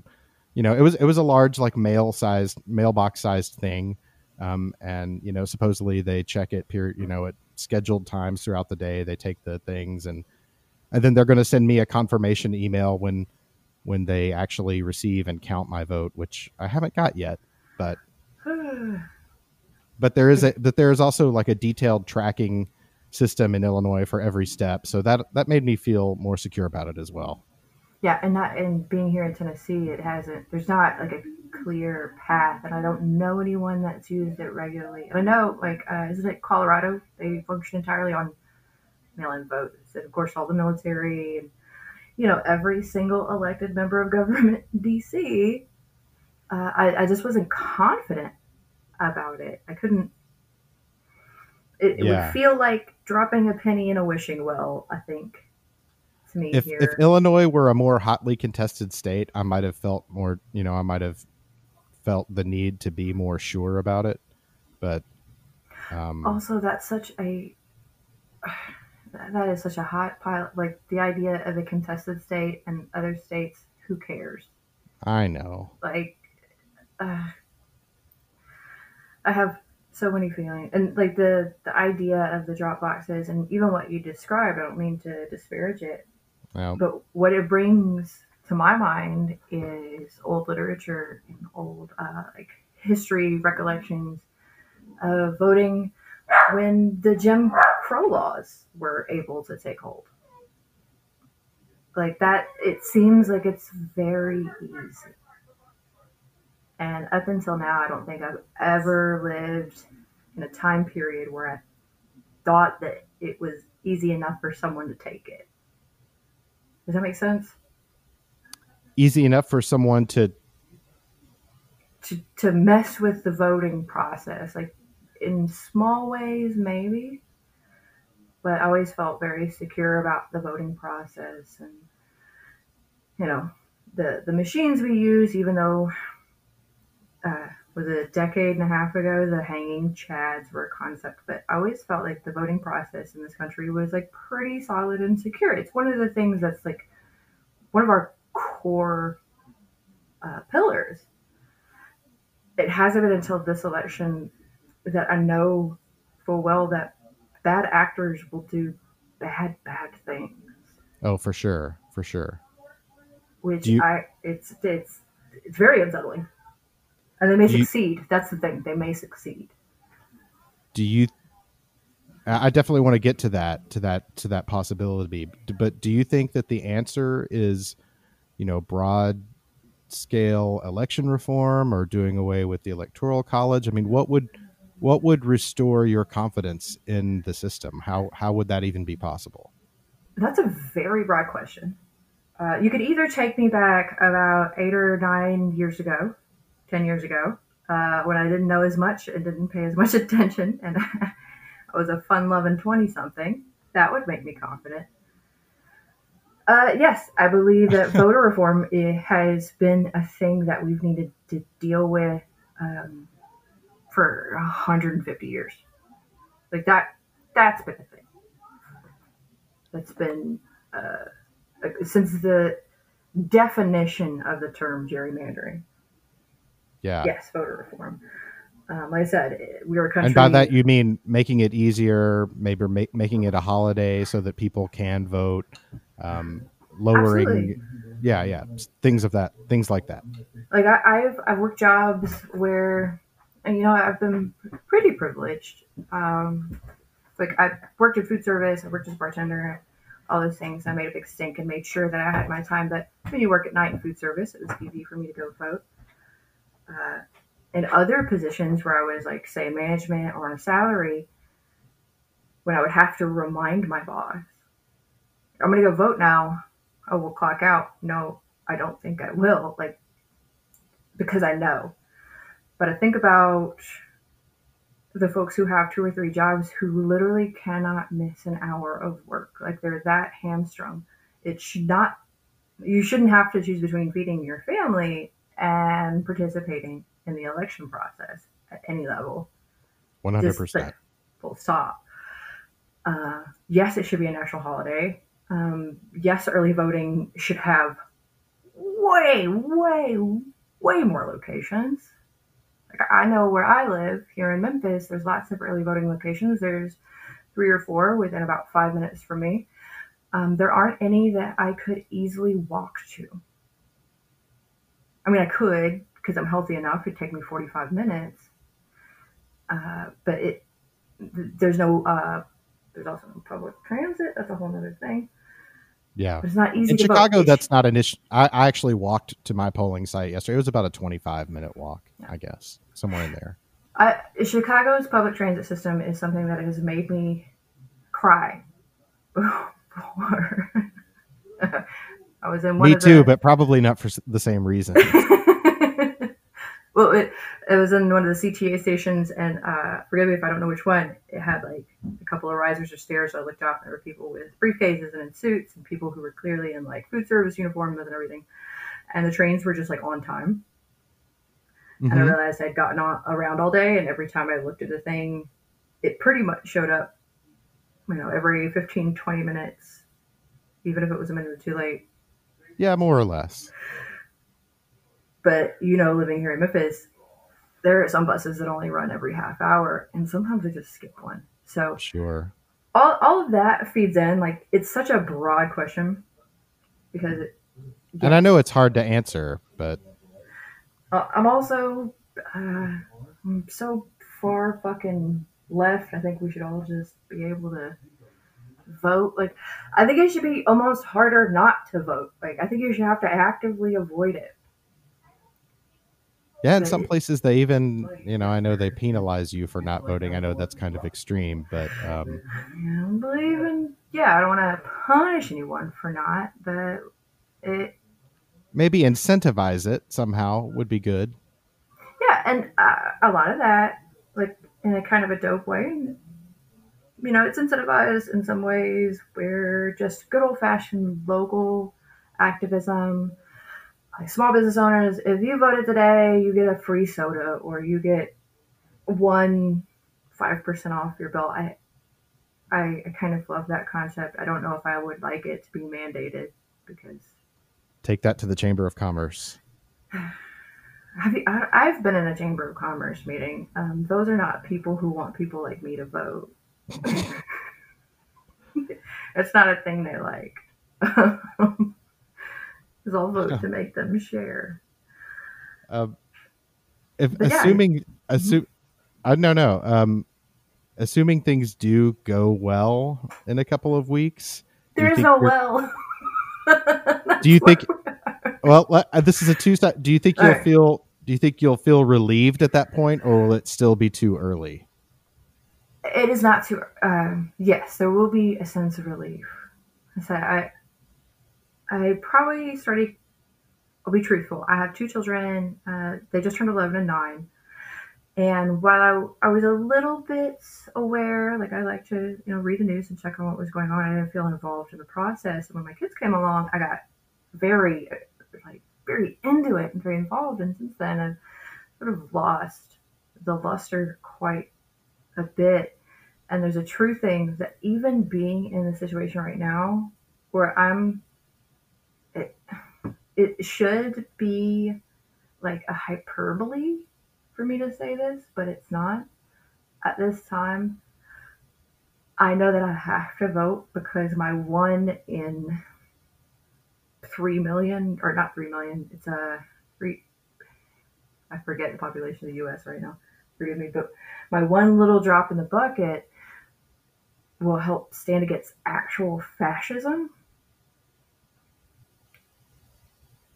you know it was it was a large like mail sized mailbox sized thing. Um and you know supposedly they check it period you know at scheduled times throughout the day. They take the things and and then they're going to send me a confirmation email when when they actually receive and count my vote which i haven't got yet but but there is a that there is also like a detailed tracking system in Illinois for every step. So that that made me feel more secure about it as well. Yeah, and not and being here in Tennessee, it hasn't. There's not like a clear path, and I don't know anyone that's used it regularly. And I know, like, uh, isn't it Colorado? They function entirely on mail-in votes, and of course, all the military and you know every single elected member of government in DC. Uh, I, I just wasn't confident about it. I couldn't. It, it Yeah. would feel like dropping a penny in a wishing well. I think to me If here. if Illinois were a more hotly contested state, I might have felt more, you know, I might have felt the need to be more sure about it. But um, also that's such a that is such a hot pile like the idea of a contested state and other states who cares? I know. like uh, i have so many feelings. And like the the idea of the drop boxes and even what you described i don't mean to disparage it. But what it brings to my mind is old literature and old uh, like history recollections of voting when the Jim Crow laws were able to take hold. Like that, it seems like it's very easy. And up until now, I don't think I've ever lived in a time period where I thought that it was easy enough for someone to take it. Does that make sense? easy enough for someone to to to mess with the voting process like in small ways maybe but i always felt very secure about the voting process and you know the the machines we use even though uh was a decade and a half ago the hanging chads were a concept but i always felt like the voting process in this country was like pretty solid and secure. It's one of the things that's like one of our core uh, pillars. It hasn't been until this election that I know full well that bad actors will do bad, bad things. oh for sure for sure Which you- I it's it's it's very unsettling. And they may Do you- succeed. That's the thing. They may succeed. do you i I definitely want to get to that to that to that possibility but do you think that the answer is you know broad scale election reform or doing away with the electoral college i mean what would what would restore your confidence in the system how how would that even be possible That's a very broad question. Uh, you could either take me back about eight or nine years ago, 10 years ago, uh, when I didn't know as much and didn't pay as much attention, and I was a fun loving 20 something. That would make me confident. Uh, yes, I believe that voter reform has been a thing that we've needed to deal with um, for 150 years. Like that, that's been a thing that's been uh, like, since the definition of the term gerrymandering. yeah Yes, voter reform. Um, like I said, we are a country. and by that you mean making it easier maybe ma- making it a holiday so that people can vote um, lowering Absolutely. yeah yeah things of that things like that like I, I've I've worked jobs where, you know, I've been pretty privileged. Um, like I worked in food service, I worked as a bartender, all those things. I made a big stink and made sure that I had my time. But when you work at night in food service, it was easy for me to go vote. Uh, in other positions where I was like, say, management or on a salary, when I would have to remind my boss, I'm going to go vote now. Oh, we'll clock out. No, I don't think I will. Like, because I know. But I think about the folks who have two or three jobs who literally cannot miss an hour of work. Like they're that hamstrung. It should not, you shouldn't have to choose between feeding your family and participating in the election process at any level. 100% Just, like, full stop. Uh, yes, it should be a national holiday. Um, yes, early voting should have way, way, way more locations. I know where I live here in Memphis, there's lots of early voting locations. There's three or four within about five minutes from me. Um, there aren't any that I could easily walk to. I mean, I could because I'm healthy enough. It'd take me 45 minutes. Uh, but it th- there's no uh, There's also no public transit. That's a whole other thing. Yeah. But it's not easy In vote. Chicago, It's- that's not an issue. I, I actually walked to my polling site yesterday. It was about a 25 minute walk, I guess, somewhere in there. I, Chicago's public transit system is something that has made me cry before. I was in one Me too, the, but probably not for the same reason. well, it, it was in one of the CTA stations, and uh, forgive me if I don't know which one. It had like a couple of risers or stairs. So I looked off, and there were people with briefcases and in suits, and people who were clearly in like food service uniforms and everything. And the trains were just like on time. And I Mhm. realized I'd gotten on, around all day, and every time I looked at the thing, it pretty much showed up, you know, every 15, 20 minutes, even if it was a minute or two late. Yeah, more or less. But, you know, living here in Memphis, there are some buses that only run every half hour, and sometimes I just skip one. So Sure. all, all of that feeds in. Like, it's such a broad question because it, And I know it's hard to answer, but Uh, I'm also uh, I'm so far fucking left. I think we should all just be able to vote. Like, I think it should be almost harder not to vote. Like, I think you should have to actively avoid it. Yeah, in some places they even, you know, I know they penalize you for not voting. I know that's kind of extreme, but um, I don't believe in. Yeah, I don't want to punish anyone for not, but it. maybe incentivize it somehow would be good. Yeah, and uh, a lot of that, like in a kind of a dope way, you know, it's incentivized in some ways where just good old fashioned local activism, like small business owners, if you voted today, you get a free soda or you get one five percent off your bill. I, I, I kind of love that concept. I don't know if I would like it to be mandated because Take that to the Chamber of Commerce. Have you, I, I've been in a chamber of commerce meeting. Um, those are not people who want people like me to vote. it's not a thing they like. Because I'll vote to make them share. Um, if But yeah. assuming assume, I no no. Um, assuming things do go well in a couple of weeks. There's no well. Do you think? Well, uh, this is a two step. Do you think you'll Alright. feel? Do you think you'll feel relieved at that point, or will it still be too early? It is not too. Um, yes, there will be a sense of relief. I say I. I probably started. I'll be truthful. I have two children. Uh, they just turned eleven and nine. And while I, I was a little bit aware, like I like to, you know, read the news and check on what was going on, I didn't feel involved in the process. And when my kids came along, I got very, like, very into it and very involved. And since then, I've sort of lost the luster quite a bit. And there's a true thing that even being in the situation right now, where I'm, it, it should be like a hyperbole for me to say this, but it's not. At this time, I know that I have to vote because my one in three million, or not three million, it's a three, I forget the population of the US right now. Forgive me, but my one little drop in the bucket will help stand against actual fascism.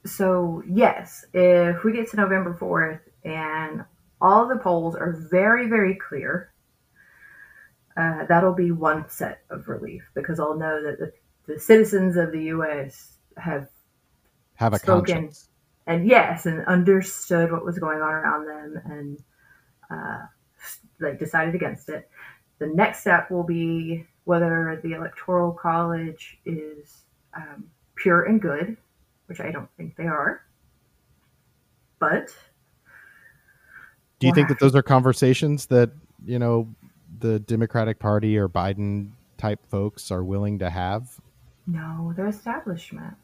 So, yes, if we get to November 4th and all the polls are very, very clear, uh, that'll be one set of relief because I'll know that the, the citizens of the U.S. have Have a Spoken. conscience. and yes, and understood what was going on around them and uh, like decided against it. The next step will be whether the electoral college is um, pure and good, which I don't think they are. But Do you think that those are conversations that you know the Democratic Party or Biden type folks are willing to have? no, the establishment,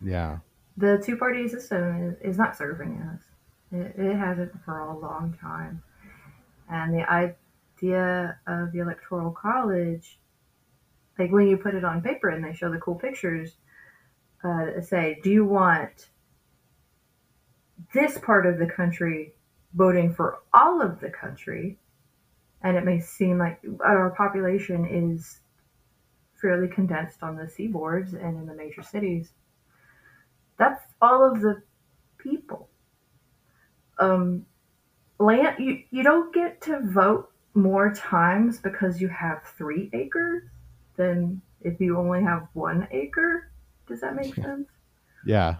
Yeah. the two party system is, is not serving us. It, it hasn't for a long time. And the idea of the electoral college, like when you put it on paper and they show the cool pictures, uh, say, do you want this part of the country voting for all of the country? And it may seem like our population is fairly condensed on the seaboards and in the major cities. That's all of the people. Um, land you, you don't get to vote more times because you have three acres than if you only have one acre. Does that make sense? Yeah.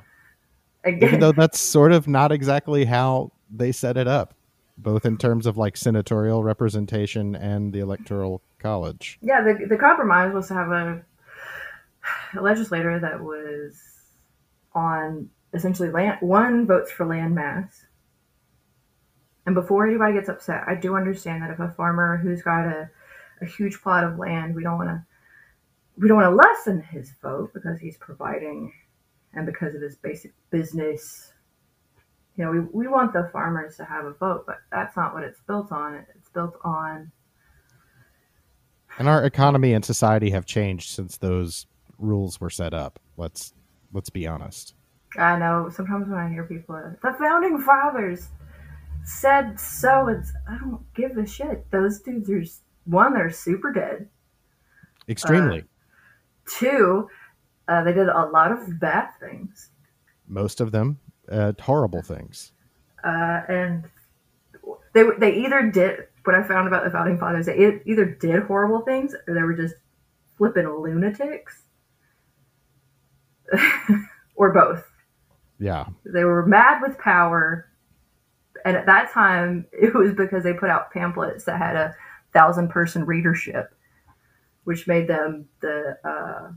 Again, Even though that's sort of not exactly how they set it up, both in terms of like senatorial representation and the electoral college. yeah, the the compromise was to have a, a legislator that was on essentially land one votes for land mass. And before anybody gets upset, I do understand that if a farmer who's got a, a huge plot of land, we don't want to we don't want to lessen his vote because he's providing and because of his basic business. You know, we, we want the farmers to have a vote, but that's not what it's built on. It's built on And our economy and society have changed since those rules were set up. Let's let's be honest. I know sometimes when I hear people, the founding fathers said so. It's I don't give a shit. Those dudes are one, they're super dead. Extremely. Uh, Two, uh, they did a lot of bad things, Most of them uh, horrible things. uh, and they they either did what I found about the founding fathers. They either did horrible things or they were just flipping lunatics, or both. Yeah. They were mad with power. And at that time, it was because they put out pamphlets that had a thousand person readership, which made them the uh,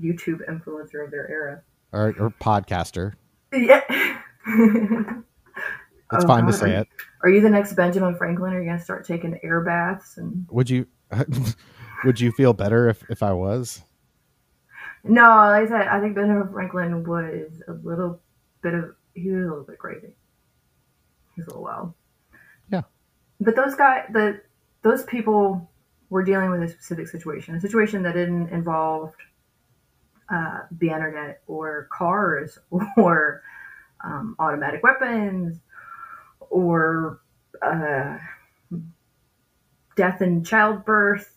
YouTube influencer of their era. Or, or podcaster. Yeah. It's Oh, fine to God. say it. Are you the next Benjamin Franklin? Are you going to start taking air baths? And Would you would you feel better if, if I was? no, like I said, I think Benjamin Franklin was a little bit of he was a little bit crazy. He's a little wild. Yeah. But those guys, the those people were dealing with a specific situation, a situation that didn't involve uh, the internet or cars or um, automatic weapons or uh, death and childbirth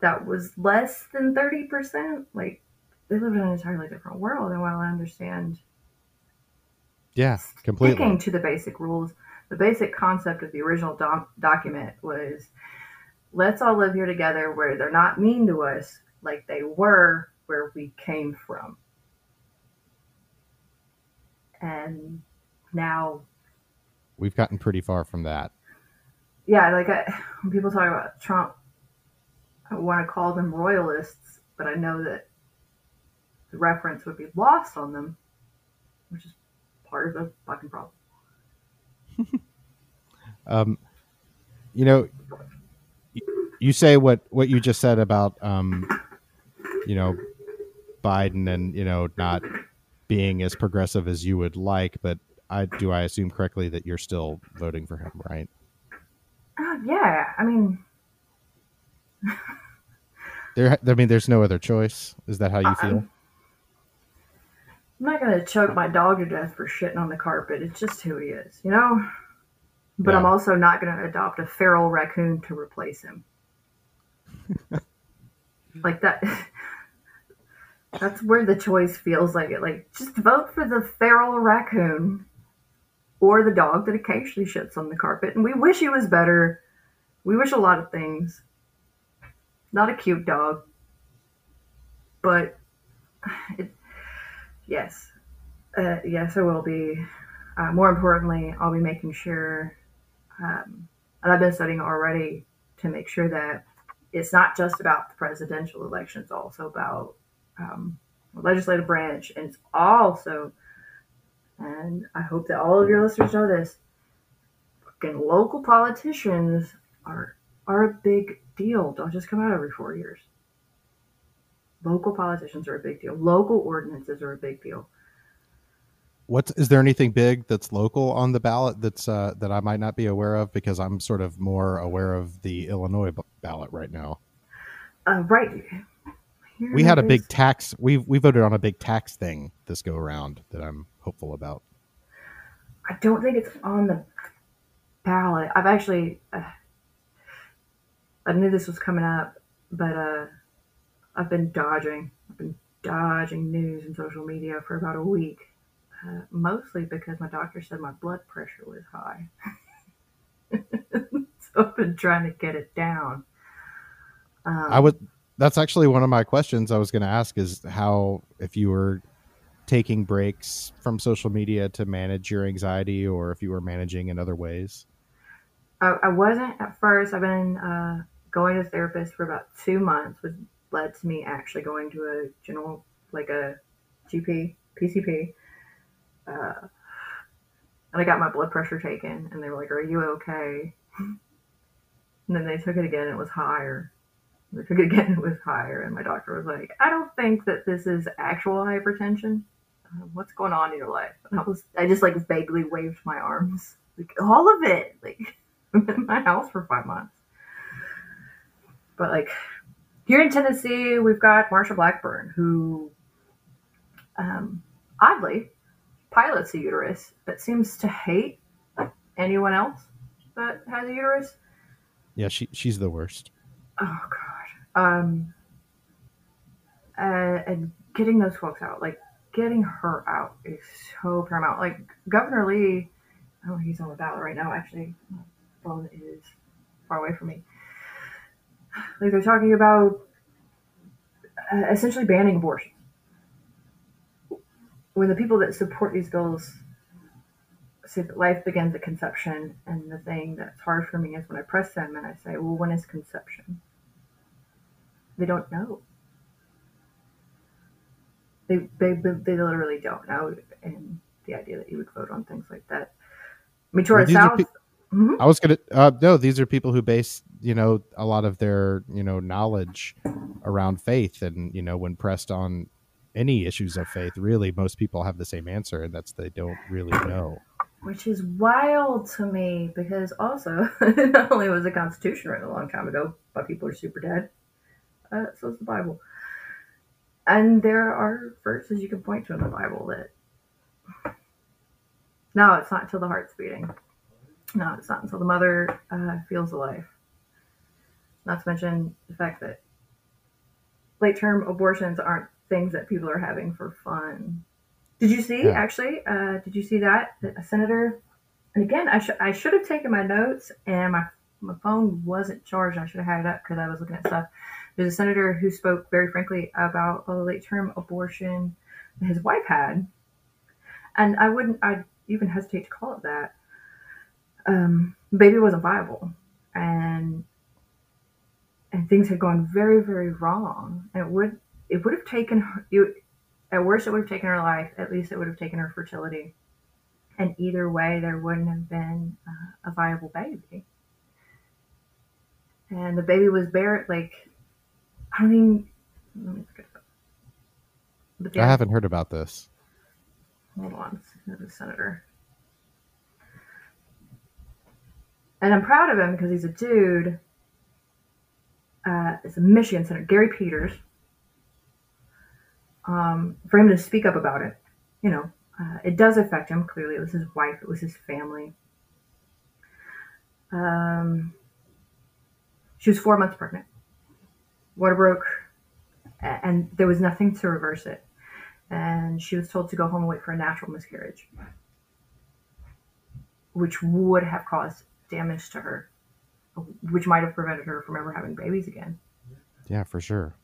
that was less than 30%. Like, they lived in an entirely different world. And while I understand Yeah, completely. sticking to the basic rules, the basic concept of the original doc- document was let's all live here together where they're not mean to us like they were where we came from. And now We've gotten pretty far from that. yeah, like I, when people talk about Trump, I want to call them royalists, but I know that the reference would be lost on them, which is part of the fucking problem. Um, you know, you say what what you just said about um, you know, Biden and you know not being as progressive as you would like, but I do I assume correctly that you're still voting for him, right? Uh, yeah, I mean, There, I mean, there's no other choice. Is that how you feel? I'm not gonna choke my dog to death for shitting on the carpet. It's just who he is, you know. But I'm also not gonna adopt a feral raccoon to replace him. like that. That's where the choice feels like it. Like, just vote for the feral raccoon or the dog that occasionally shits on the carpet. And we wish he was better. We wish a lot of things. Not a cute dog, but it, yes, uh, yes, I will be. Uh, more importantly, I'll be making sure, um, and I've been studying already to make sure that it's not just about the presidential election; it's also about um, the legislative branch, and it's also, and I hope that all of your listeners know this. Fucking local politicians are are a big deal. Don't just come out every four years. Local politicians are a big deal. Local ordinances are a big deal. What is there anything big that's local on the ballot that's uh, that I might not be aware of because I'm sort of more aware of the Illinois ballot right now. Uh, right. Here We had a big tax. We we voted on a big tax thing this go around that I'm hopeful about. I don't think it's on the ballot. I've actually, uh, I knew this was coming up, but uh, I've been dodging. I've been dodging news and social media for about a week, uh, mostly because my doctor said my blood pressure was high. so I've been trying to get it down. Um, I would. That's actually one of my questions I was going to ask is how if you were taking breaks from social media to manage your anxiety or if you were managing in other ways. I, I wasn't at first. I've been uh, going to a therapist for about two months, which led to me actually going to a general, like a GP, PCP. Uh, and I got my blood pressure taken, and they were like, "Are you okay?" And then they took it again, it was higher. It again, it was higher, and my doctor was like, "I don't think that this is actual hypertension. Uh, what's going on in your life?" And I was, I just like vaguely waved my arms, like all of it. Like I'm in my house for five months, but like here in Tennessee, we've got Marsha Blackburn, who, um, oddly, pilots a uterus, but seems to hate anyone else that has a uterus. Yeah, she she's the worst. Oh god. Um uh, and getting those folks out, like getting her out is so paramount. Like Governor Lee, oh he's on the ballot right now actually. Phone is far away from me. Like they're talking about uh, essentially banning abortion when the people that support these bills say that life begins at conception, and the thing that's hard for me is when I press them and I say, well, when is conception? They don't know. They, they, they literally don't know. And the idea that you would vote on things like that. I mean. Pe- mm-hmm. I was gonna uh, no. These are people who base you know a lot of their you know knowledge around faith, and you know when pressed on any issues of faith, really, most people have the same answer, and that's they don't really know. Which is wild to me because also, not only was the Constitution written a long time ago but people are super dead, uh, so is the Bible. And there are verses you can point to in the Bible that no, it's not until the heart's beating. No, it's not until the mother uh, feels alive. Not to mention the fact that late term abortions aren't things that people are having for fun. Did you see yeah. actually? Uh, did you see that a senator? And again, I should I should have taken my notes, and my my phone wasn't charged. I should have had it up because I was looking at stuff. There's a senator who spoke very frankly about a late term abortion his wife had, and I wouldn't, I'd even hesitate to call it that. Um, baby wasn't viable, and and things had gone very very wrong. And it would it would have taken her, at worst, it would have taken her life. At least it would have taken her fertility. And either way, there wouldn't have been uh, a viable baby. And the baby was bare, like, I mean, let me look But I haven't heard about this. Hold on, the senator. And I'm proud of him because he's a dude. Uh, it's a Michigan senator, Gary Peters um, for him to speak up about it. You know, uh, it does affect him. Clearly, it was his wife, it was his family. Um, she was four months pregnant. Water broke, and there was nothing to reverse it. And she was told to go home and wait for a natural miscarriage, which would have caused damage to her, which might have prevented her from ever having babies again. Yeah, for sure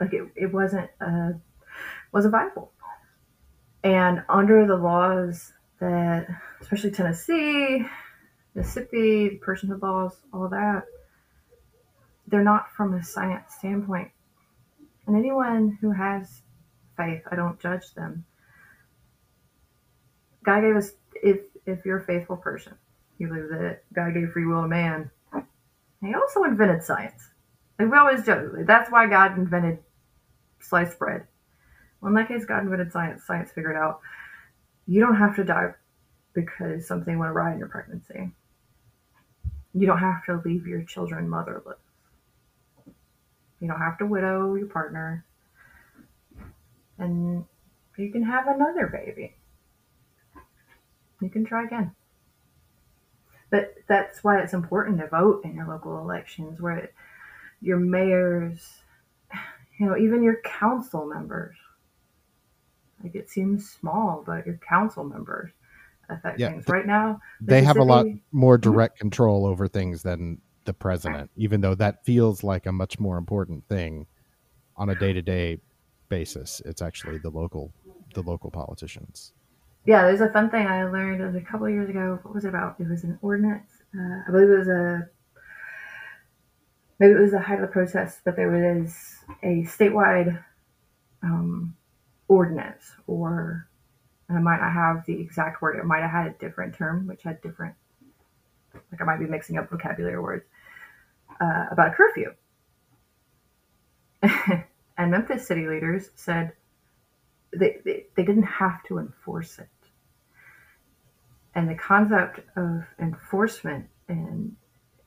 like it, it wasn't uh, wasn't viable. And under the laws that, especially Tennessee, Mississippi, the personhood laws, all that, they're not from a science standpoint. And anyone who has faith, I don't judge them. God gave us, if if you're a faithful person, you believe that God gave free will to man. He also invented science. Like we always joke, that's why God invented sliced bread. Well, in that case, God invented science. Science figured out you don't have to die because something went awry in your pregnancy. You don't have to leave your children motherless. You don't have to widow your partner. And you can have another baby. You can try again. But that's why it's important to vote in your local elections, where your mayors you know, even your council members. Like it seems small, but your council members affect Yeah, things. Right now, They have a lot more direct control over things than the president, even though that feels like a much more important thing on a day to day basis. It's actually the local the local politicians. Yeah, there's a fun thing I learned it was a couple of years ago. What was it about? It was an ordinance. Uh, I believe it was a maybe it was the height of the protest, but there was a statewide um, ordinance, or and I might not have the exact word. It might have had a different term, which had different. Like I might be mixing up vocabulary words uh, about a curfew. and Memphis city leaders said they, they, they didn't have to enforce it. And the concept of enforcement and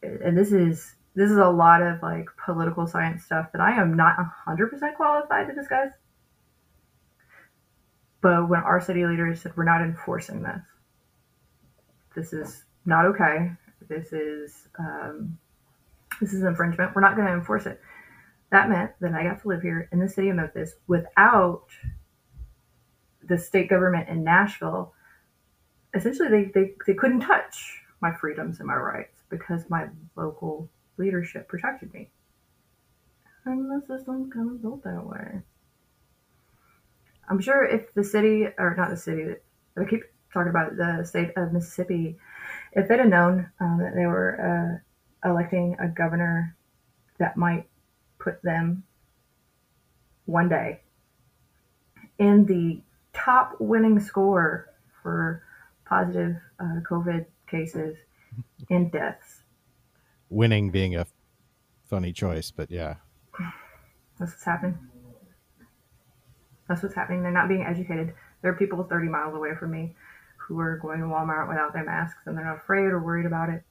and this is this is a lot of like political science stuff that I am not 100% qualified to discuss. But when our city leaders said we're not enforcing this, this is not okay. This is um, this is infringement. We're not going to enforce it. That meant that I got to live here in the city of Memphis without the state government in Nashville, essentially they, they, they couldn't touch my freedoms and my rights because my local leadership protected me. And the system's kind of built that way. I'm sure if the city, or not the city, that I keep talking about the state of Mississippi, if they'd have known um, that they were uh, electing a governor that might put them one day in the top winning score for positive uh, COVID cases and deaths. Winning being a funny choice, but yeah. That's what's happening. That's what's happening. They're not being educated. There are people 30 miles away from me who are going to Walmart without their masks and they're not afraid or worried about it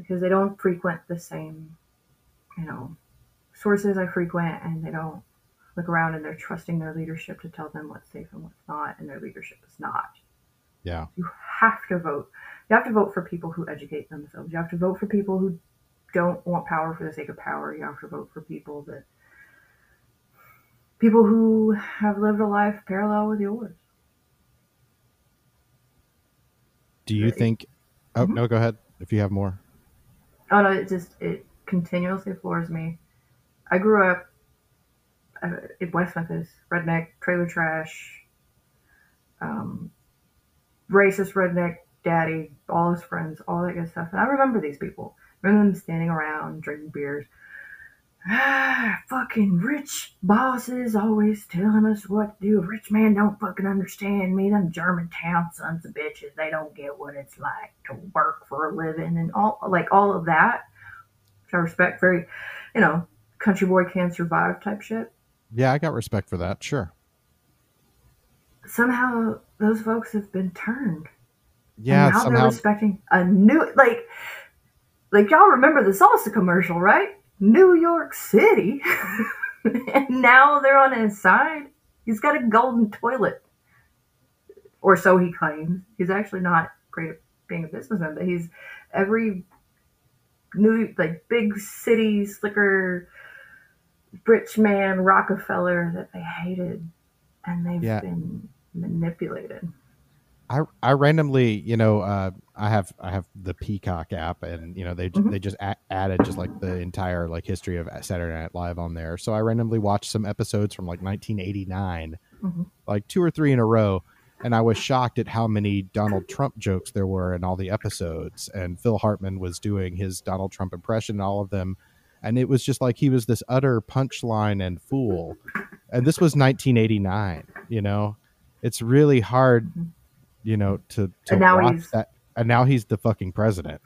because they don't frequent the same, you know, sources I frequent and they don't look around and they're trusting their leadership to tell them what's safe and what's not, and their leadership is not. Yeah. You have to vote. You have to vote for people who educate themselves. You have to vote for people who don't want power for the sake of power. You have to vote for people that people who have lived a life parallel with yours. Do you Right. think Oh, Mhm. no, go ahead if you have more. Oh no, it just it continuously floors me. I grew up uh, in West Memphis, redneck, trailer trash, um, racist redneck daddy, all his friends, all that good stuff. And I remember these people. I remember them standing around drinking beers. Ah, fucking rich bosses always telling us what to do. Rich man don't fucking understand me. Them Germantown sons of bitches, they don't get what it's like to work for a living and all like all of that. Which I respect very, you know, country boy can survive type shit. Yeah, I got respect for that. Sure. Somehow those folks have been turned. Yeah, and now somehow they're respecting a new like like y'all remember the salsa commercial, right? New York City. and now they're on his side. He's got a golden toilet. Or so he claims. He's actually not great at being a businessman, but he's every new like big city slicker rich man Rockefeller that they hated and they've Yeah. been manipulated. I I randomly, you know, uh, I have I have the Peacock app, and you know they Mhm. they just a- added just like the entire like history of Saturday Night Live on there. So I randomly watched some episodes from like 1989, Mhm. like two or three in a row, and I was shocked at how many Donald Trump jokes there were in all the episodes. And Phil Hartman was doing his Donald Trump impression in all of them, and it was just like he was this utter punchline and fool. And this was 1989. You know, it's really hard Mhm. You know, to, to And now he's- that. And now he's the fucking president.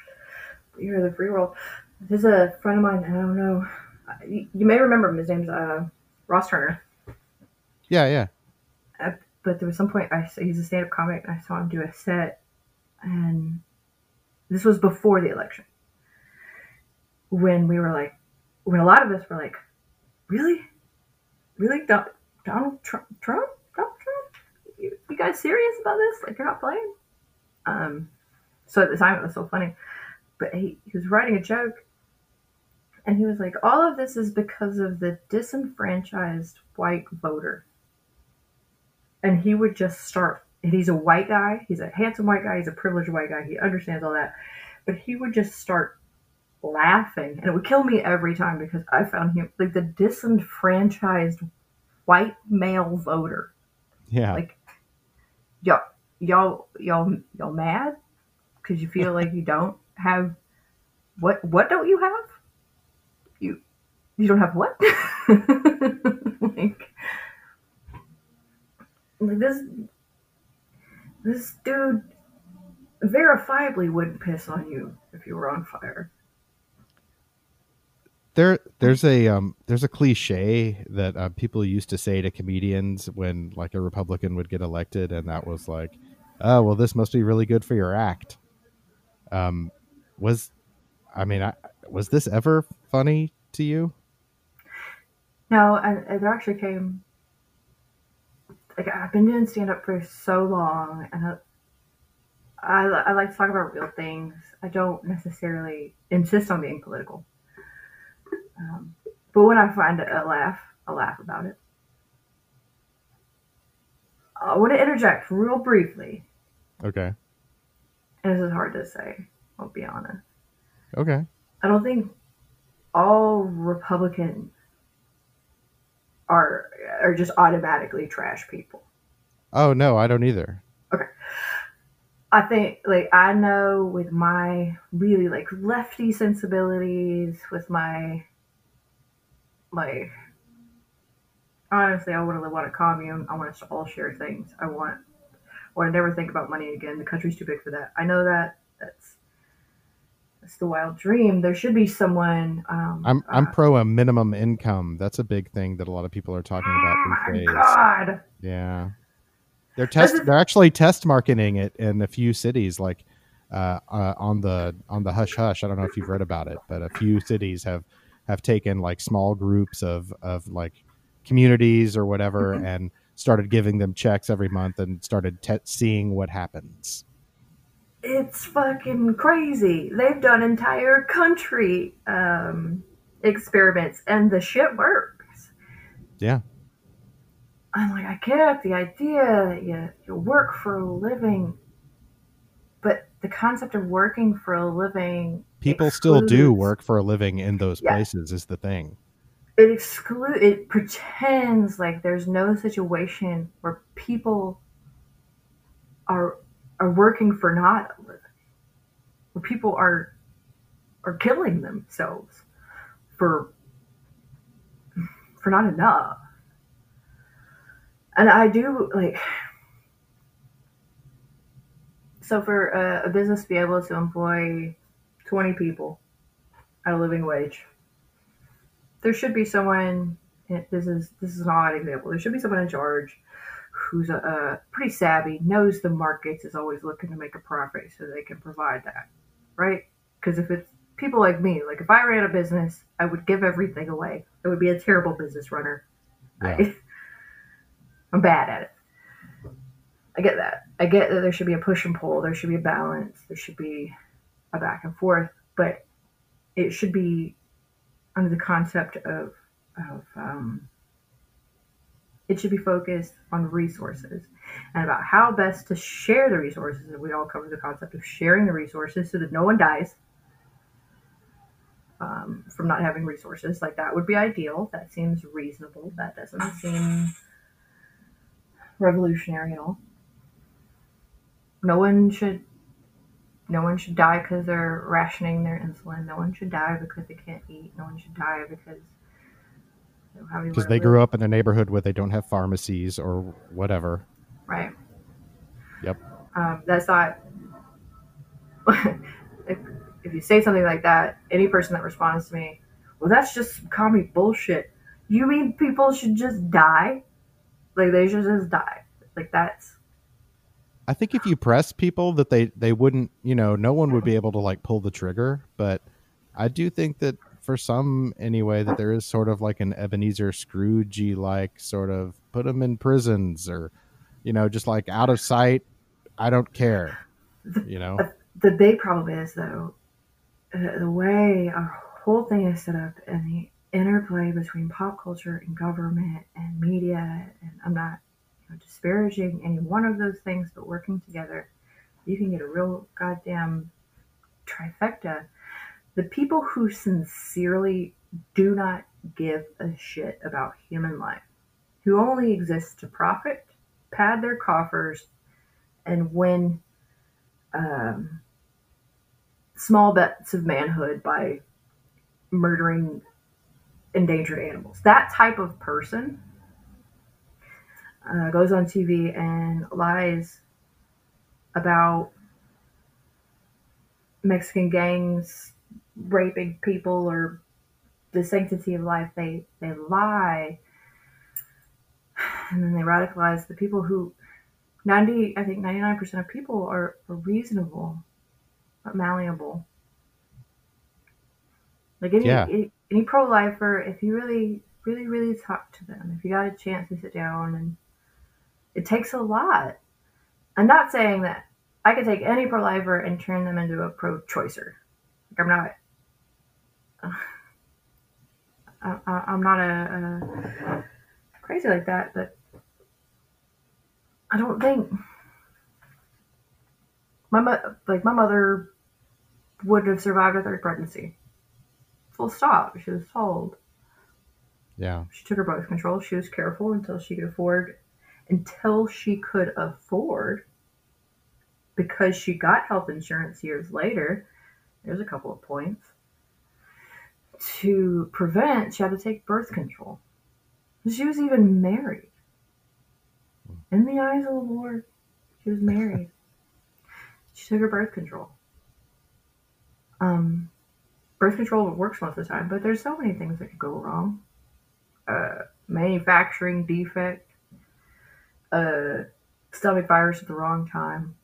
You're the free world. There's a friend of mine. I don't know. You, you may remember him. His name's uh, Ross Turner. Yeah, yeah. But there was some point I he's a stand-up comic, and I saw him do a set, and this was before the election, when we were like, when a lot of us were like, really, really, Don- Donald Trump, Trump, Donald Trump, you, guys serious about this? Like you're not playing? Um, so at the time it was so funny, but he, he was writing a joke And he was like, all of this is because of the disenfranchised white voter. And he would just start, and he's a white guy, he's a handsome white guy, he's a privileged white guy, he understands all that. But he would just start laughing, and it would kill me every time because I found him like the disenfranchised white male voter. Yeah. Like, y'all, y'all, y'all, y'all mad because you feel like you don't have what? What don't you have? You, you don't have what? like, like this, this dude verifiably wouldn't piss on you if you were on fire. There there's a um there's a cliche that uh, people used to say to comedians when like a republican would get elected and that was like oh well this must be really good for your act um was i mean I, was this ever funny to you No, and there actually came. Like I've been doing stand up for so long, and I, I, I like to talk about real things. I don't necessarily insist on being political. Um, but when I find a laugh, I laugh about it. I want to interject real briefly, okay and this is hard to say. I'll be honest. okay I don't think all Republicans are are just automatically trash people. oh no i don't either Okay. I think like I know with my really like lefty sensibilities, with my like honestly, I want to live on a commune. I want us to all share things. I want I want to never think about money again. The country's too big for that. I know that. That's that's the wild dream. There should be someone. Um, i'm i'm uh, pro a minimum income that's a big thing that a lot of people are talking oh about my these days god! Yeah. They're test is- they're actually test marketing it in a few cities like uh, uh, on the on the hush hush. I don't know if you've read about it, but a few cities have have taken like small groups of of like communities or whatever Mhm. and started giving them checks every month and started te- seeing what happens. it's fucking crazy. They've done entire country um, experiments, and the shit works. Yeah. I'm like, I get the idea that you, you work for a living, but the concept of working for a living People still do work for a living in those Yeah. places is the thing. It exclude it pretends like there's no situation where people are are working for not where people are are killing themselves for for not enough. And I do like so for a, a business to be able to employ 20 people at a living wage, there should be someone. This is this is an odd example. There should be someone in charge who's a, a pretty savvy, knows the markets, is always looking to make a profit, so they can provide that, right? Because if it's people like me, like if I ran a business, I would give everything away. I would be a terrible business runner. Yeah. I, I'm bad at it. I get that. I get that there should be a push and pull. There should be a balance. There should be a back and forth. But it should be under the concept of of um, it should be focused on resources and about how best to share the resources. And we all cover the concept of sharing the resources so that no one dies um, from not having resources. Like that would be ideal. That seems reasonable. That doesn't seem revolutionary at all. No one should. No one should die because they're rationing their insulin. No one should die because they can't eat. No one should die because they don't have anywhere Because they grew up in a neighborhood where they don't have pharmacies or whatever. Right. Yep. Um, that's not. if, if you say something like that, any person that responds to me, well, that's just commie bullshit. You mean people should just die? Like they should just die? Like that's I think if you press people that they they wouldn't, you know, no one would be able to like pull the trigger, but I do think that for some anyway that there is sort of like an Ebenezer Scrooge like sort of put them in prisons or you know, just like out of sight, I don't care. You know. the big problem is though uh, the way our whole thing is set up and the interplay between pop culture and government and media, and I'm not know, disparaging any one of those things, but working together, you can get a real goddamn trifecta. The people who sincerely do not give a shit about human life, who only exist to profit, pad their coffers, and win um, small bets of manhood by murdering endangered animals. That type of person uh, goes on TV and lies about Mexican gangs raping people or the sanctity of life. They they lie, and then they radicalize the people who ninety I think ninety nine percent of people are, are reasonable, but malleable. Like any Yeah. any, any pro lifer, if you really really really talk to them, if you got a chance to sit down and it takes a lot. I'm not saying that I could take any pro lifer and turn them into a pro choicer. Like I'm not. I, I, I'm not a, a crazy like that, but I don't think my mo- like my mother would have survived a third pregnancy. Full stop. She was told. Yeah. She took her birth control. She was careful until she could afford, until she could afford, because she got health insurance years later. There's a couple of points. To prevent, she had to take birth control. She was even married. In the eyes of the Lord, she was married. she took her birth control. Um, birth control works most of the time, but there's so many things that could go wrong uh, manufacturing defect, uh, stomach virus at the wrong time.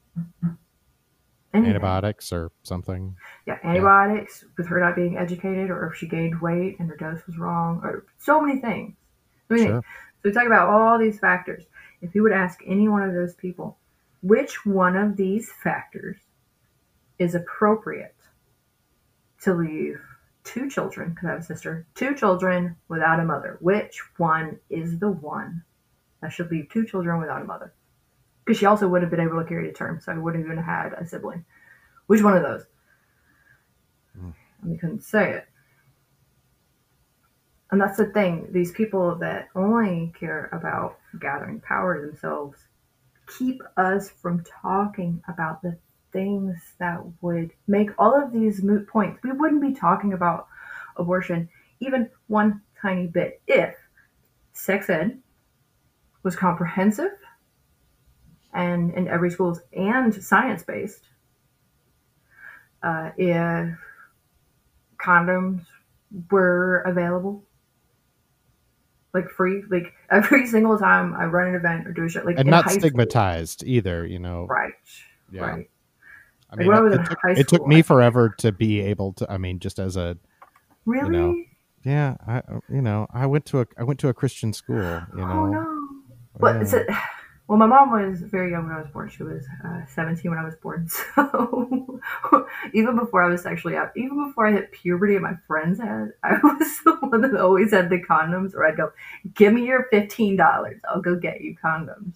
Anything. Antibiotics or something. Yeah, antibiotics with her not being educated, or if she gained weight and her dose was wrong, or so many things. So, many Sure. things. so we talk about all these factors. If you would ask any one of those people, which one of these factors is appropriate to leave two children, because I have a sister, two children without a mother, which one is the one that should leave two children without a mother? Because she also would have been able to carry to term, so I wouldn't even have had a sibling. Which one of those? Mm. And we couldn't say it. And that's the thing. These people that only care about gathering power themselves keep us from talking about the things that would make all of these moot points. We wouldn't be talking about abortion even one tiny bit if sex ed was comprehensive and in every schools and science based. Uh, if condoms were available like free like every single time i run an event or do a show like And not high school. stigmatized either, you know. right Yeah. right I Like, mean, I it, it took, high it took me forever to be able to. I mean, just as a really know, yeah, I you know, I went to a I went to a Christian school, you know. oh no but Yeah. it's well my mom was very young when i was born she was uh, 17 when i was born so even before i was sexually out even before i hit puberty and my friends had i was the one that always had the condoms or i'd go give me your $15 i'll go get you condoms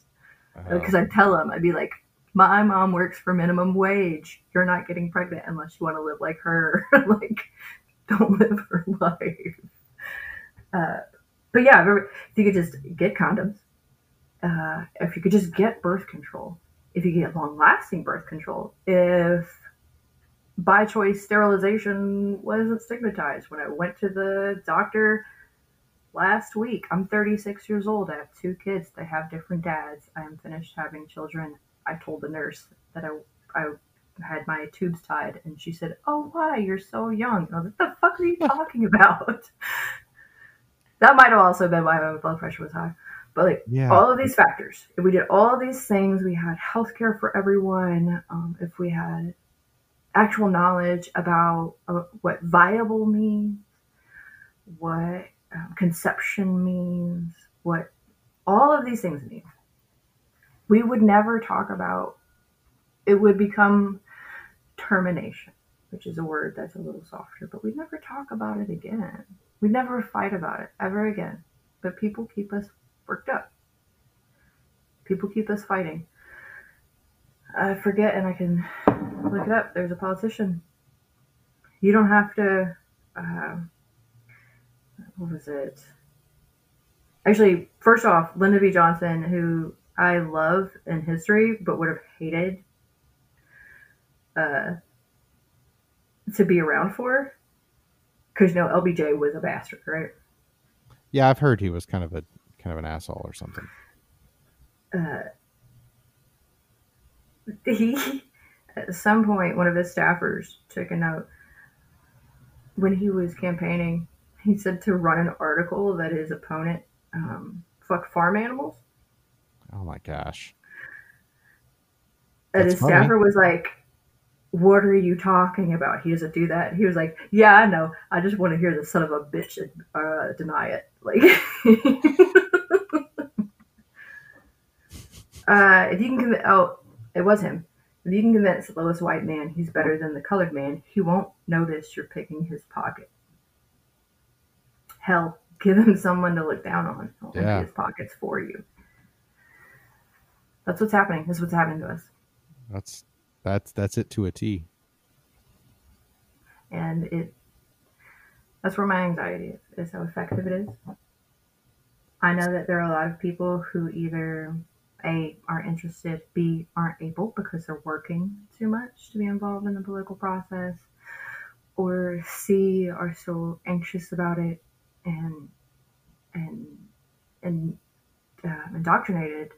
Uh, because I'd tell them, I'd be like, my mom works for minimum wage. You're not getting pregnant unless you want to live like her. like, don't live her life. Uh, but yeah, if you could just get condoms, uh, if you could just get birth control, if you get long lasting birth control, if by choice sterilization wasn't stigmatized. When I went to the doctor last week. I'm 36 years old. I have two kids. They have different dads. I am finished having children. I told the nurse that I, I had my tubes tied, and she said, "Oh, why? You're so young." I was like, "The fuck are you talking about?" that might have also been why my blood pressure was high. But like yeah. all of these factors, if we did all these things, we had healthcare for everyone. Um, if we had actual knowledge about uh, what viable means, what um, conception means, what all of these things mean, we would never talk about. It would become termination. which is a word that's a little softer, but we'd never talk about it again. We'd never fight about it ever again. But people keep us worked up. People keep us fighting. I forget, and I can look it up. There's a politician. You don't have to. Uh, what was it? Actually, first off, Lyndon B. Johnson, who I love in history, but would have hated uh, to be around for, because you know LBJ was a bastard, right? Yeah, I've heard he was kind of a kind of an asshole or something. Uh, he at some point one of his staffers took a note when he was campaigning. He said to run an article that his opponent um, fucked farm animals. Oh my gosh! And his funny. staffer was like, "What are you talking about? He doesn't do that." He was like, "Yeah, I know. I just want to hear the son of a bitch uh, deny it." Like, uh, if you can convince, oh, it was him. If you can convince the lowest white man he's better than the colored man, he won't notice you're picking his pocket. Hell, give him someone to look down on. He'll Yeah. his pockets for you. That's what's happening. That's what's happening to us. That's that's that's it to a T. and it that's where my anxiety is is how effective it is i know that there are a lot of people who either a aren't interested b aren't able because they're working too much to be involved in the political process or c are so anxious about it and and and uh, indoctrinated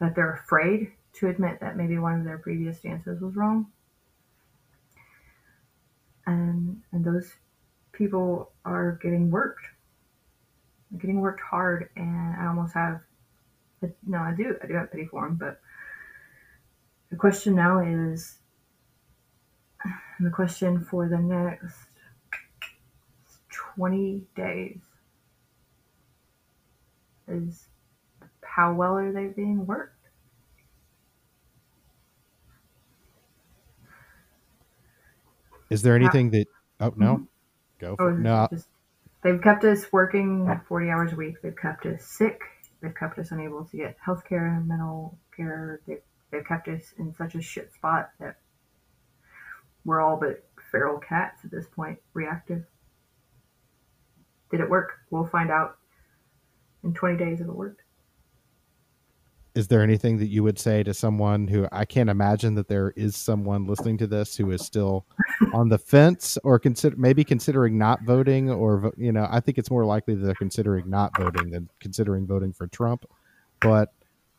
that they're afraid to admit that maybe one of their previous stances was wrong. And and those people are getting worked They're getting worked hard and i almost have no i do i do have pity for him. but the question now is the question for the next 20 days is how well are they being worked Is there anything that? Oh no, mm-hmm. go oh, for Or it. No. just- they've kept us working 40 hours a week. They've kept us sick. They've kept us unable to get health care and mental care. They've, they've kept us in such a shit spot that we're all but feral cats at this point, reactive. Did it work? We'll find out in 20 days if it worked. Is there anything that you would say to someone who I can't imagine that there is someone listening to this who is still on the fence or consider maybe considering not voting or you know I think it's more likely that they're considering not voting than considering voting for Trump. But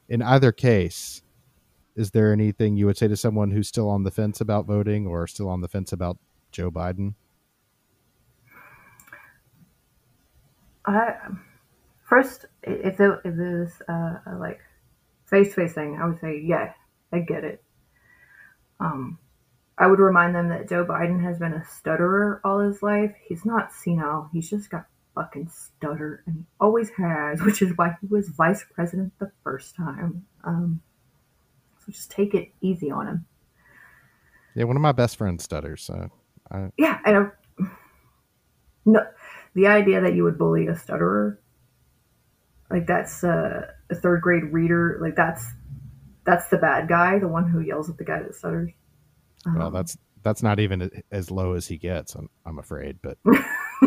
in either case, is there anything you would say to someone who's still on the fence about voting or still on the fence about Joe Biden? I first, if it, if was uh, like face to face thing, I would say, yeah, I get it. Um, I would remind them that Joe Biden has been a stutterer all his life. He's not senile. He's just got fucking stutter, and he always has, which is why he was vice president the first time. Um, so just take it easy on him. Yeah, one of my best friends stutters, so I, Yeah, I. No, the idea that you would bully a stutterer, like that's uh, a third grade reader, like that's that's the bad guy, the one who yells at the guy that stutters. well Um, that's that's not even as low as he gets, I'm, I'm afraid, but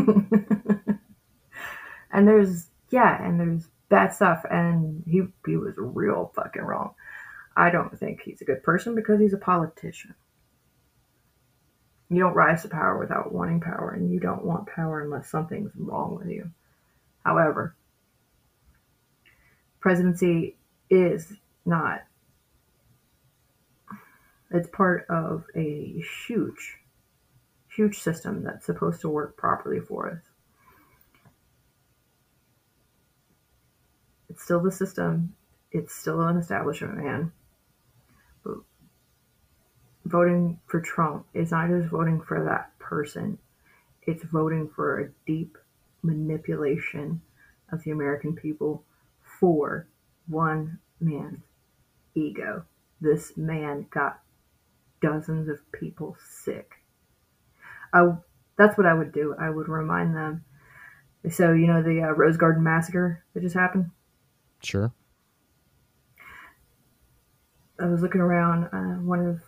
and there's yeah, and there's bad stuff, and he he was real fucking wrong. I don't think he's a good person because he's a politician. You don't rise to power without wanting power, and you don't want power unless something's wrong with you. However, presidency is not. It's part of a huge, huge system that's supposed to work properly for us. It's still the system. It's still an establishment man. But voting for Trump is not just voting for that person. It's voting for a deep manipulation of the American people for one man's ego. This man got dozens of people sick I, that's what I would do. I would remind them. So you know the uh, Rose Garden massacre that just happened. Sure. I was looking around. Uh, one of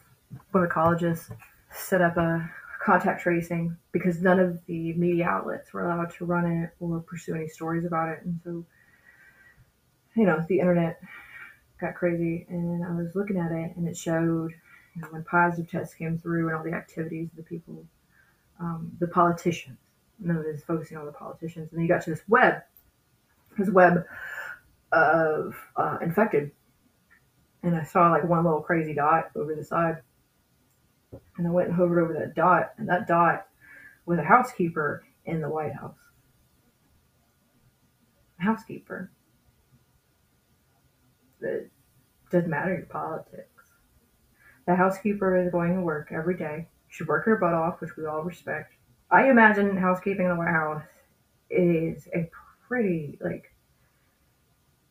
one of the colleges set up a contact tracing because none of the media outlets were allowed to run it or pursue any stories about it, and so you know the internet got crazy. And I was looking at it, and it showed you know, when positive tests came through and all the activities of the people, um, the politicians. None of this focusing on the politicians, and then you got to this web, this web of uh, infected and I saw like one little crazy dot over the side. And I went and hovered over that dot, and that dot was a housekeeper in the White House. Housekeeper. It doesn't matter your politics. The housekeeper is going to work every day. She work her butt off, which we all respect. I imagine housekeeping in the White House is a pretty like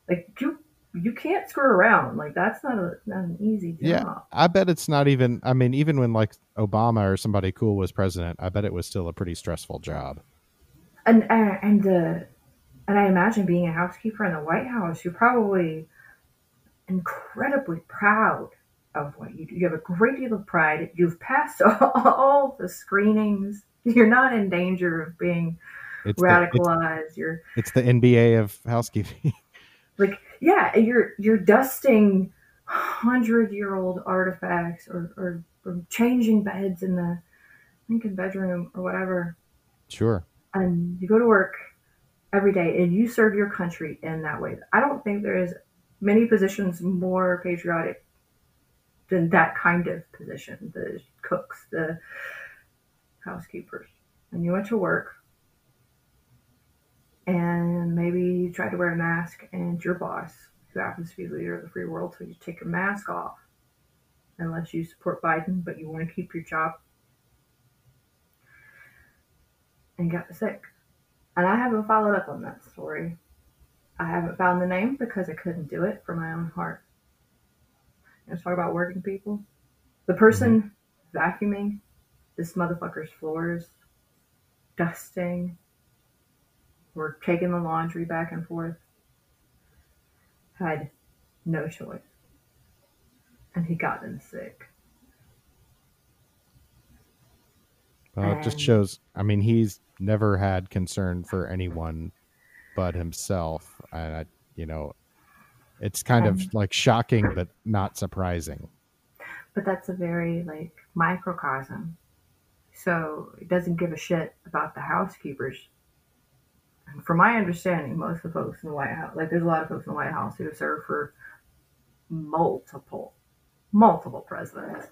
like you you can't screw around. Like that's not a not an easy job. Yeah, I bet it's not even. I mean, even when like Obama or somebody cool was president, I bet it was still a pretty stressful job. And and and, uh, and I imagine being a housekeeper in the White House, you're probably incredibly proud of what you do. You have a great deal of pride. You've passed all, all the screenings. You're not in danger of being It's radicalized. The, it's, you're it's the NBA of housekeeping. like yeah you're you're dusting hundred year old artifacts or, or, or changing beds in the Lincoln bedroom or whatever sure. and you go to work every day and you serve your country in that way i don't think there is many positions more patriotic than that kind of position the cooks the housekeepers. And you went to work and maybe you tried to wear a mask and your boss who happens to be the leader of the free world told you take your mask off unless you support biden but you want to keep your job. And got sick. And i haven't followed up on that story i haven't found the name because i couldn't do it for my own heart let's talk about working people the person mm-hmm. vacuuming this motherfucker's floors dusting or taking the laundry back and forth had no choice. And he got them sick. Well, it just shows. I mean, he's never had concern for anyone but himself, and I, you know, it's kind of um, like shocking but not surprising. But that's a very like microcosm. So it doesn't give a shit about the housekeepers. And from my understanding, most of the folks in the White House, like there's a lot of folks in the White House who have served for multiple, multiple presidents.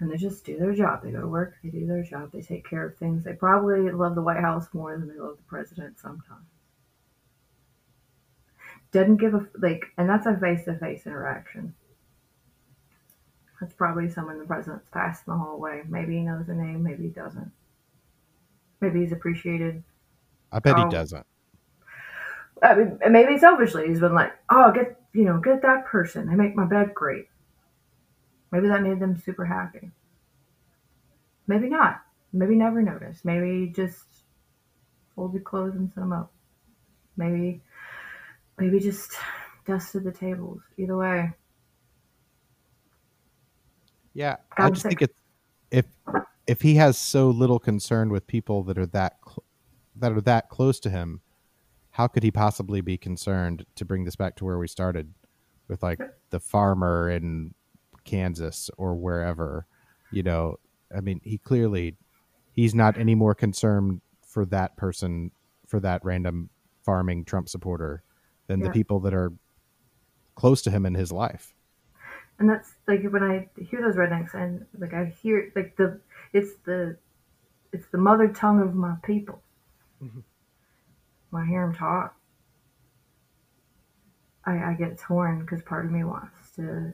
And they just do their job. They go to work, they do their job, they take care of things. They probably love the White House more than they love the president sometimes. Doesn't give a like, and that's a face-to-face interaction. That's probably someone the president's passed in the hallway. Maybe he knows the name, maybe he doesn't. Maybe he's appreciated. I bet Oh. he doesn't. I mean, maybe selfishly he's been like, "Oh, get you know, get that person. They make my bed great." Maybe that made them super happy. Maybe not. Maybe never noticed. Maybe just folded clothes and set them up. Maybe, maybe just dusted the tables. Either way, Yeah, I just think it's if if he has so little concern with people that are that cl- that are that close to him, how could he possibly be concerned to bring this back to where we started with like the farmer in Kansas or wherever? You know, I mean, he clearly he's not any more concerned for that person for that random farming Trump supporter than the people that are close to him in his life. and that's like when I hear those rednecks and like I hear like the it's the it's the mother tongue of my people. When I hear them talk, I, I get torn because part of me wants to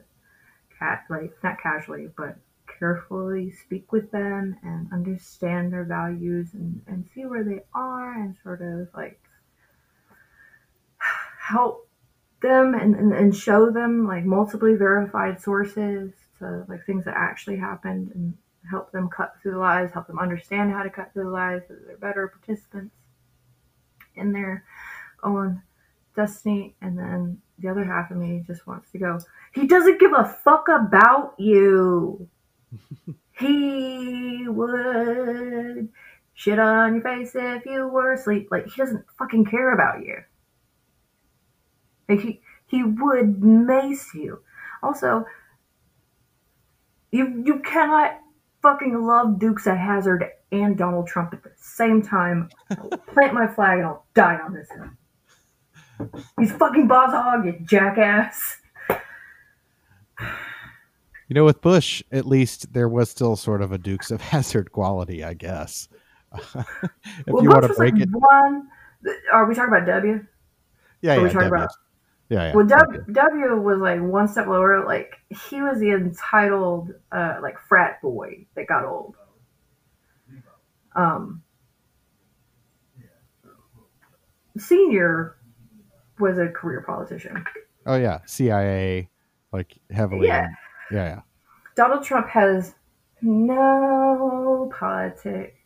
cat like not casually but carefully speak with them and understand their values and, and see where they are and sort of like help them and, and, and show them like multiply verified sources to like things that actually happened and help them cut through the lies, help them understand how to cut through the lies so that they're better participants in their own destiny. And then the other half of me just wants to go, he doesn't give a fuck about you. he would shit on your face if you were asleep. Like, he doesn't fucking care about you. Like, he, he would mace you. Also, you you cannot fucking love Dukes of Hazzard and Donald Trump at the same time. I'll plant my flag and I'll die on this hill. He's fucking Boss Hogg, you jackass. You know, with Bush, at least there was still sort of a Dukes of Hazzard quality, I guess. if well, you Bush want to break like it, one. Are we talking about W? yeah, Are yeah, we talking W. about? Yeah, yeah. Well, W. w, was like one step lower. Like he was the entitled, uh, like frat boy that got old. Um, senior was a career politician. Oh yeah, CIA, like heavily. Yeah. yeah, yeah. Donald Trump has no politics.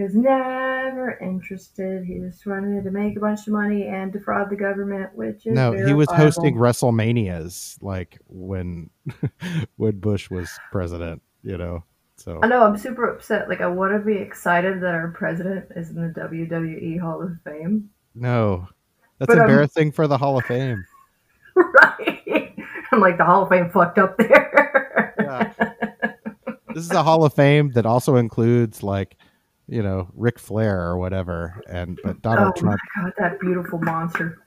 He was never interested. He just wanted to make a bunch of money and defraud the government, which is No, he was verifiable. hosting WrestleManias like when when Bush was president. You know, so I know I'm super upset. Like I want to be excited that our president is in the WWE Hall of Fame. no, that's But, embarrassing for the Hall of Fame. right. I'm like the Hall of Fame fucked up there. Yeah. This is a Hall of Fame that also includes like, you know, Ric Flair or whatever, and but Donald oh Trump, my god, that beautiful monster.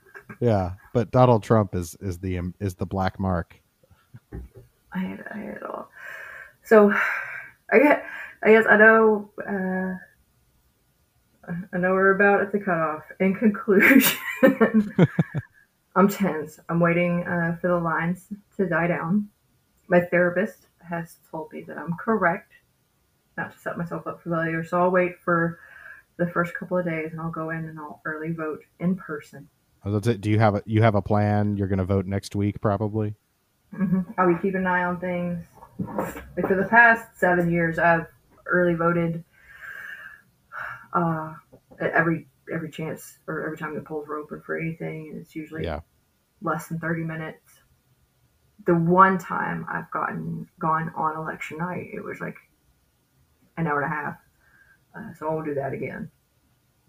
yeah, but Donald Trump is is the is the black mark. I hate it. I hate it all. So, I get. I guess I know. Uh, I know we're about at the cutoff. In conclusion, I'm tense. I'm waiting uh, for the lines to die down. My therapist has told me that I'm correct, not to set myself up for failure. So I'll wait for the first couple of days, and I'll go in and I'll early vote in person. That's it. Do you have a you have a plan? You're going to vote next week, probably. hmm I'll be keeping an eye on things. Like for the past seven years, I've early voted uh, at every every chance or every time the polls were open for anything, and it's usually Yeah. less than thirty minutes. The one time I've gotten gone on election night, it was like an hour and a half. Uh, so I'll do that again.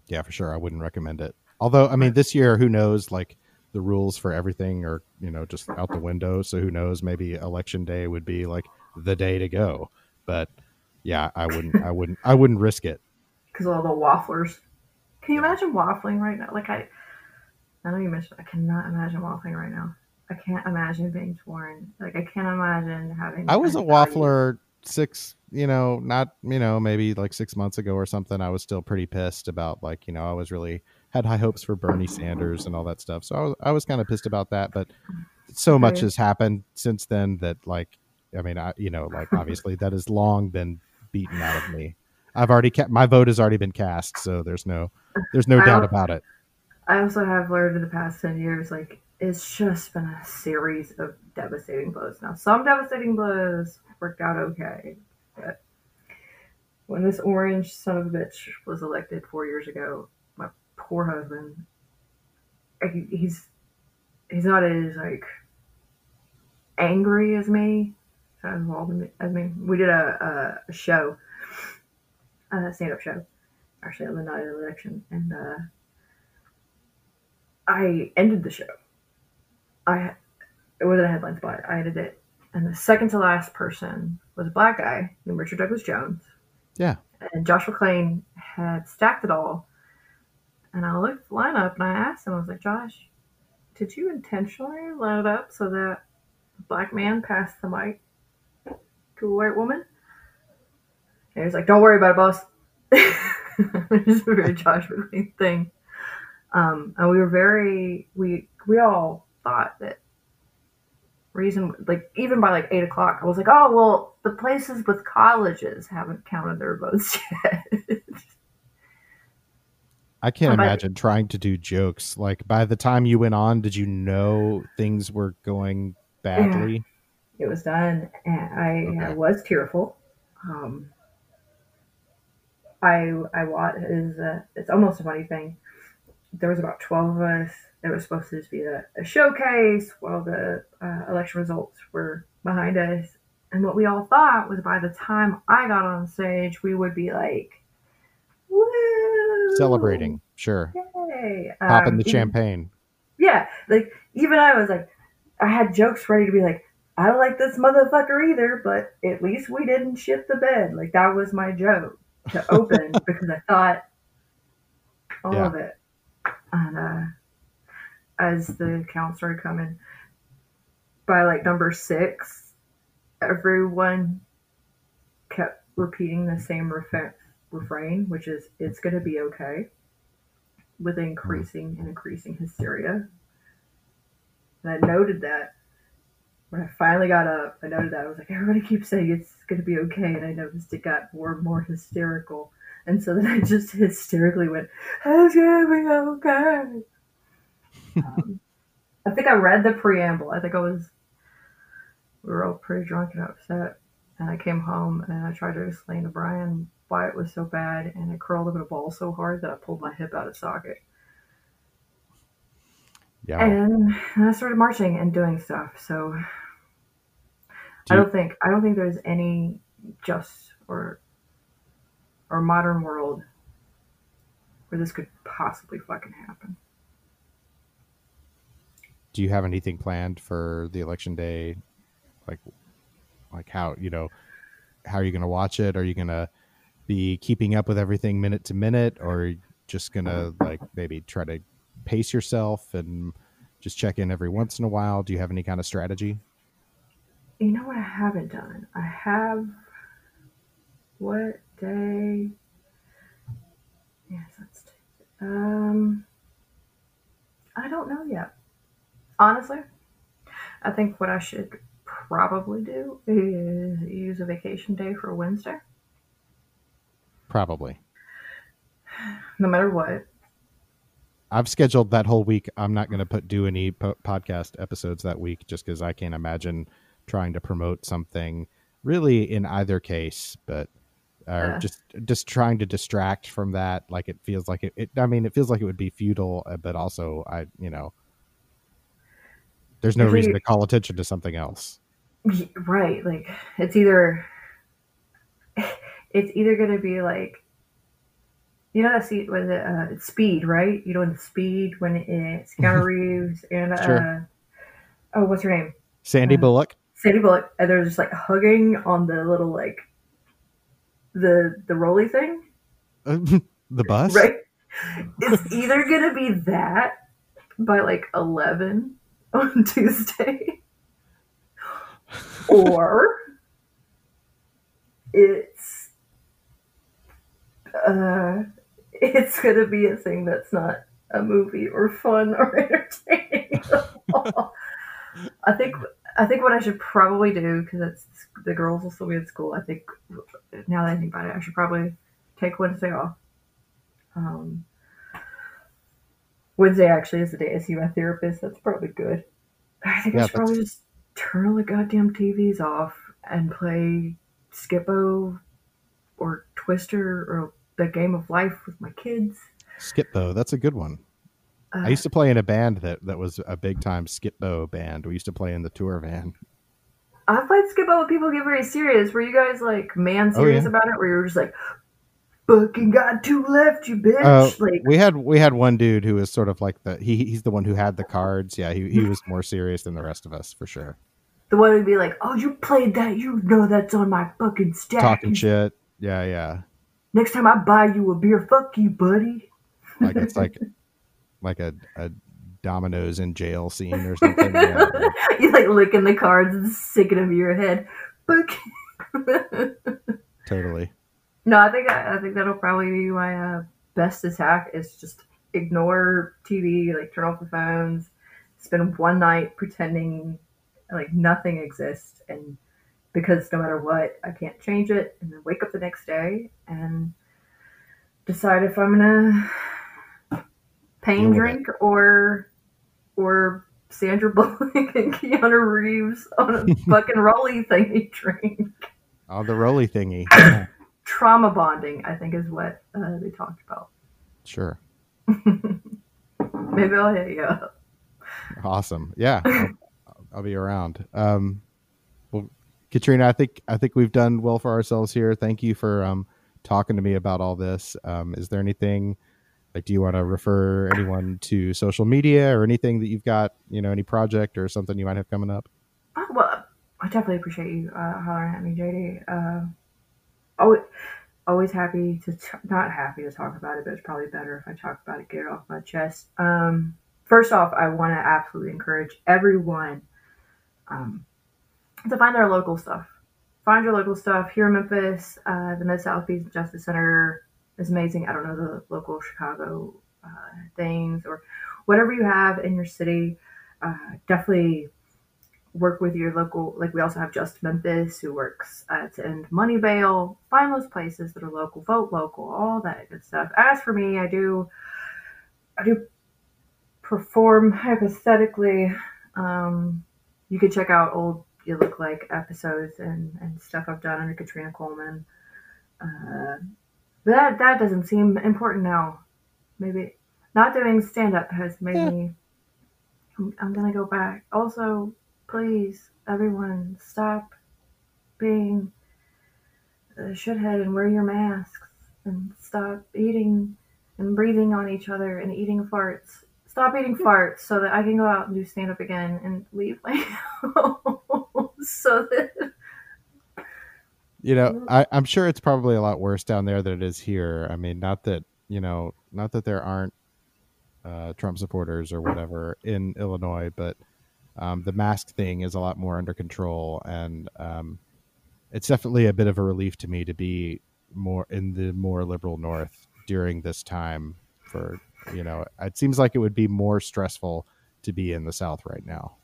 Yeah, for sure. I wouldn't recommend it. Although, I mean, this year, who knows? Like the rules for everything are, you know, just out the window. So who knows? Maybe election day would be like the day to go. But yeah, I wouldn't. I wouldn't. I wouldn't risk it. because all the wafflers. Can you imagine waffling right now? Like I, I know you mentioned. I cannot imagine waffling right now. I can't imagine being torn. Like I can't imagine having. I was a waffler six, you know, not, you know, maybe like six months ago or something. I was still pretty pissed about like, you know, I was really had high hopes for Bernie Sanders and all that stuff. So I was, I was kind of pissed about that. But so much has happened since then that like, I mean, I, you know, like obviously that has long been beaten out of me. I've already kept my vote has already been cast, so there's no, there's no I doubt don't- about it. I also have learned in the past ten years, like it's just been a series of devastating blows. Now, some devastating blows worked out okay, but when this orange son of a bitch was elected four years ago, my poor husband, he- he's he's not as like angry as me, as involved as me. We did a, a, a show, a stand up show, actually on the night of the election, and. uh I ended the show. I it wasn't a headline spot. I ended it, and the second to last person was a black guy named Richard Douglas Jones. Yeah. And Josh McClain had stacked it all. And I looked at the lineup and I asked him, I was like, Josh, did you intentionally line it up so that a black man passed the mic to a white woman? And he was like, Don't worry about it, boss. it's a very Josh McClain thing. Um, and we were very we we all thought that reason like even by like eight o'clock I was like, oh well the places with colleges haven't counted their votes yet. I can't about- imagine trying to do jokes. Like by the time you went on, did you know things were going badly? it was done and I Okay. was tearful. um, I I watched is uh, it's almost a funny thing. There was about twelve of us. It was supposed to just be a, a showcase while the uh, election results were behind us. And what we all thought was by the time I got on stage, we would be like, Woo! Celebrating, sure. Yay! Popping Um, the even- champagne. yeah, like even I was like, I had jokes ready to be like, I don't like this motherfucker either, but at least we didn't shit the bed. Like that was my joke to open because I thought all Yeah. of it. And uh, as the count started coming, by like number six, everyone kept repeating the same refrain, which is "It's gonna be okay," with increasing and increasing hysteria. And I noted that when I finally got up, I noted that I was like, everybody keeps saying it's to be okay, and I noticed it got more and more hysterical, and so then I just hysterically went, "It's to be okay." Um, I think I read the preamble. I think I was we were all pretty drunk and upset, and I came home and I tried to explain to Brian why it was so bad, and I curled up in a ball so hard that I pulled my hip out of socket. Yeah. And I started marching and doing stuff. So Do I don't think I don't think there's any just or or modern world where this could possibly fucking happen. Do you have anything planned for the election day like like how you know how are you going to watch it are you going to be keeping up with everything minute to minute or just going to like maybe try to pace yourself and just check in every once in a while do you have any kind of strategy You know what I haven't done? I have what day? Yes, that's um I don't know yet. Honestly, I think what I should probably do is use a vacation day for Wednesday. probably No matter what. i've scheduled that whole week i'm not going to put do any po- podcast episodes that week just because i can't imagine trying to promote something really in either case but or Yeah. just just trying to distract from that like it feels like it, it i mean it feels like it would be futile uh, but also i you know there's no If reason to call attention to something else Right, like it's either it's either gonna be like you know that see was it uh speed, right? You know in the speed when it's Keanu Reeves and Sure. uh oh what's her name? sandy Uh, bullock Sandy Bullock and they're just like hugging on the little like the the rolly thing. the bus Right. It's either gonna be that by like eleven on Tuesday. or it's uh it's gonna be a thing that's not a movie or fun or entertaining. I think I think what I should probably do because it's the girls will still be in school. I think now that I think about it, I should probably take Wednesday off. Um, Wednesday actually is the day I see my therapist. That's probably good. I think Yeah, I should probably just turn all the goddamn TVs off and play Skip-Bo or Twister or the Game of Life with my kids. Skip-Bo that's a good one Uh, i used to play in a band that that was a big time Skip-Bo band we used to play in the tour van I played Skip-Bo when people get very serious. Were you guys like man Oh, serious yeah. about it? Where you were just like, "Fucking got two left, you bitch!" Uh, like, we had we had one dude who was sort of like the he he's the one who had the cards. Yeah, he he was more serious than the rest of us for sure. the one would be like, "Oh, you played that? You know that's on my fucking stack." Talking shit. Yeah, yeah. Next time I buy you a beer, fuck you, buddy. Like it's like like a a Domino's in jail scene or something. Yeah. you like licking the cards and sticking them to your head. Fuck. Totally. No, I think I, I think that'll probably be my uh, best attack is just ignore TV, like turn off the phones, spend one night pretending like nothing exists, and because no matter what, I can't change it, and then wake up the next day and decide if I'm gonna pain with drink or or Sandra Bullock and Keanu Reeves on a fucking rolly thingy drink. Oh, the rolly thingy. Trauma bonding, I think, is what uh, they talked about. sure. Maybe I'll hit you up. Awesome. Yeah. I'll, I'll be around. Um, well, Katrina, I think I think we've done well for ourselves here. Thank you for um, talking to me about all this. Um, is there anything like do you want to refer anyone to social media or anything that you've got, you know, any project or something you might have coming up? Oh, well, I definitely appreciate you uh, hollering at me, JD. Uh, always, always happy to, t- not happy to talk about it, but it's probably better if I talk about it, get it off my chest. Um, first off, I want to absolutely encourage everyone um, to find their local stuff. Find your local stuff here in Memphis. Uh, the Mid South Beach Justice Center is amazing. I don't know the local Chicago uh, things or whatever you have in your city. Uh, definitely work with your local like we also have just memphis who works uh, to end money bail find those places that are local vote local all that good stuff. As for me i do i do perform hypothetically. Um, you could check out old you look like episodes and, and stuff i've done under katrina coleman. Uh, but that that doesn't seem important now. Maybe not doing stand-up has made Yeah. me I'm, I'm gonna go back. Also please, everyone, stop being a shithead and wear your masks and stop eating and breathing on each other and eating farts. Stop eating farts so that I can go out and do stand up again and leave my house so that You know, I, I'm sure it's probably a lot worse down there than it is here. I mean, not that you know, not that there aren't uh, Trump supporters or whatever in Illinois, but um, the mask thing is a lot more under control, and um, it's definitely a bit of a relief to me to be more in the more liberal North during this time. For you know, it seems like it would be more stressful to be in the South right now.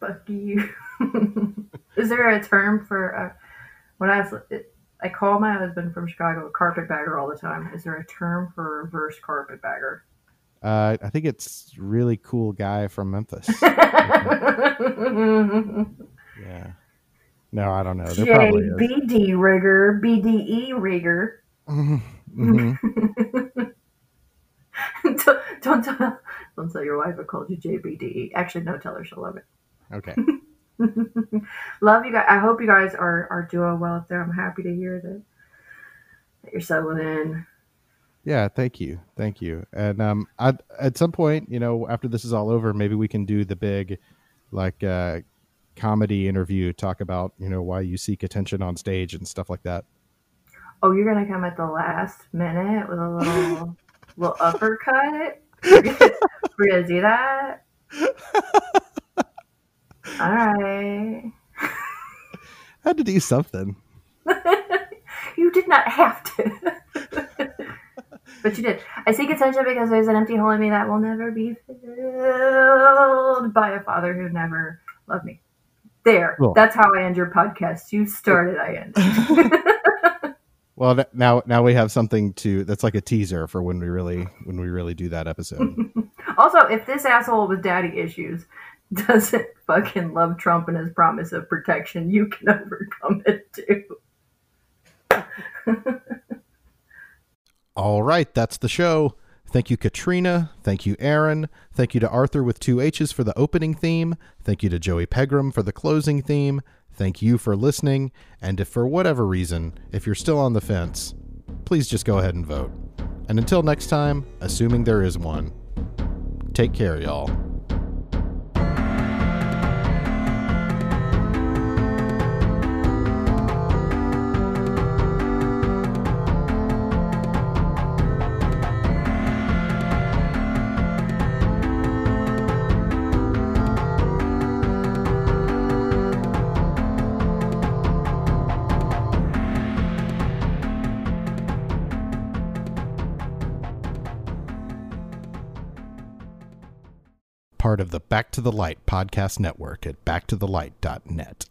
fuck you. Is there a term for uh, when I was, I call my husband from Chicago a carpetbagger all the time. Is there a term for reverse carpetbagger? Uh, I think it's really cool guy from Memphis. Yeah. No, I don't know. There probably is. JBD Reager, BDE Reager. Mhm. don't, don't tell don't tell your wife I called you JBDE. Actually, no, tell her she'll love it. Okay. love you guys. I hope you guys are are doing well up there. I'm happy to hear that, that you're settling in. Yeah. Thank you. Thank you. And um, I, at some point, you know, after this is all over, maybe we can do the big, like, uh, comedy interview. Talk about you know why you seek attention on stage and stuff like that. Oh, you're gonna come at the last minute with a little little uppercut. We're gonna, we're gonna do that. All right. I had to do something. you did not have to. But you did. I seek attention because there's an empty hole in me that will never be filled by a father who never loved me. There. Cool. That's how I end your podcast. You started, I end. Well, now now we have something to that's like a teaser for when we really when we really do that episode. also, if this asshole with daddy issues doesn't fucking love Trump and his promise of protection, you can overcome it too. All right, that's the show. Thank you, Katrina. Thank you, Aaron. Thank you to Arthur with two H's for the opening theme. Thank you to Joey Pegram for the closing theme. Thank you for listening. And if for whatever reason, if you're still on the fence, please just go ahead and vote. And until next time, assuming there is one, take care, y'all. Part of the Back to the Light podcast network at backtothelight.net.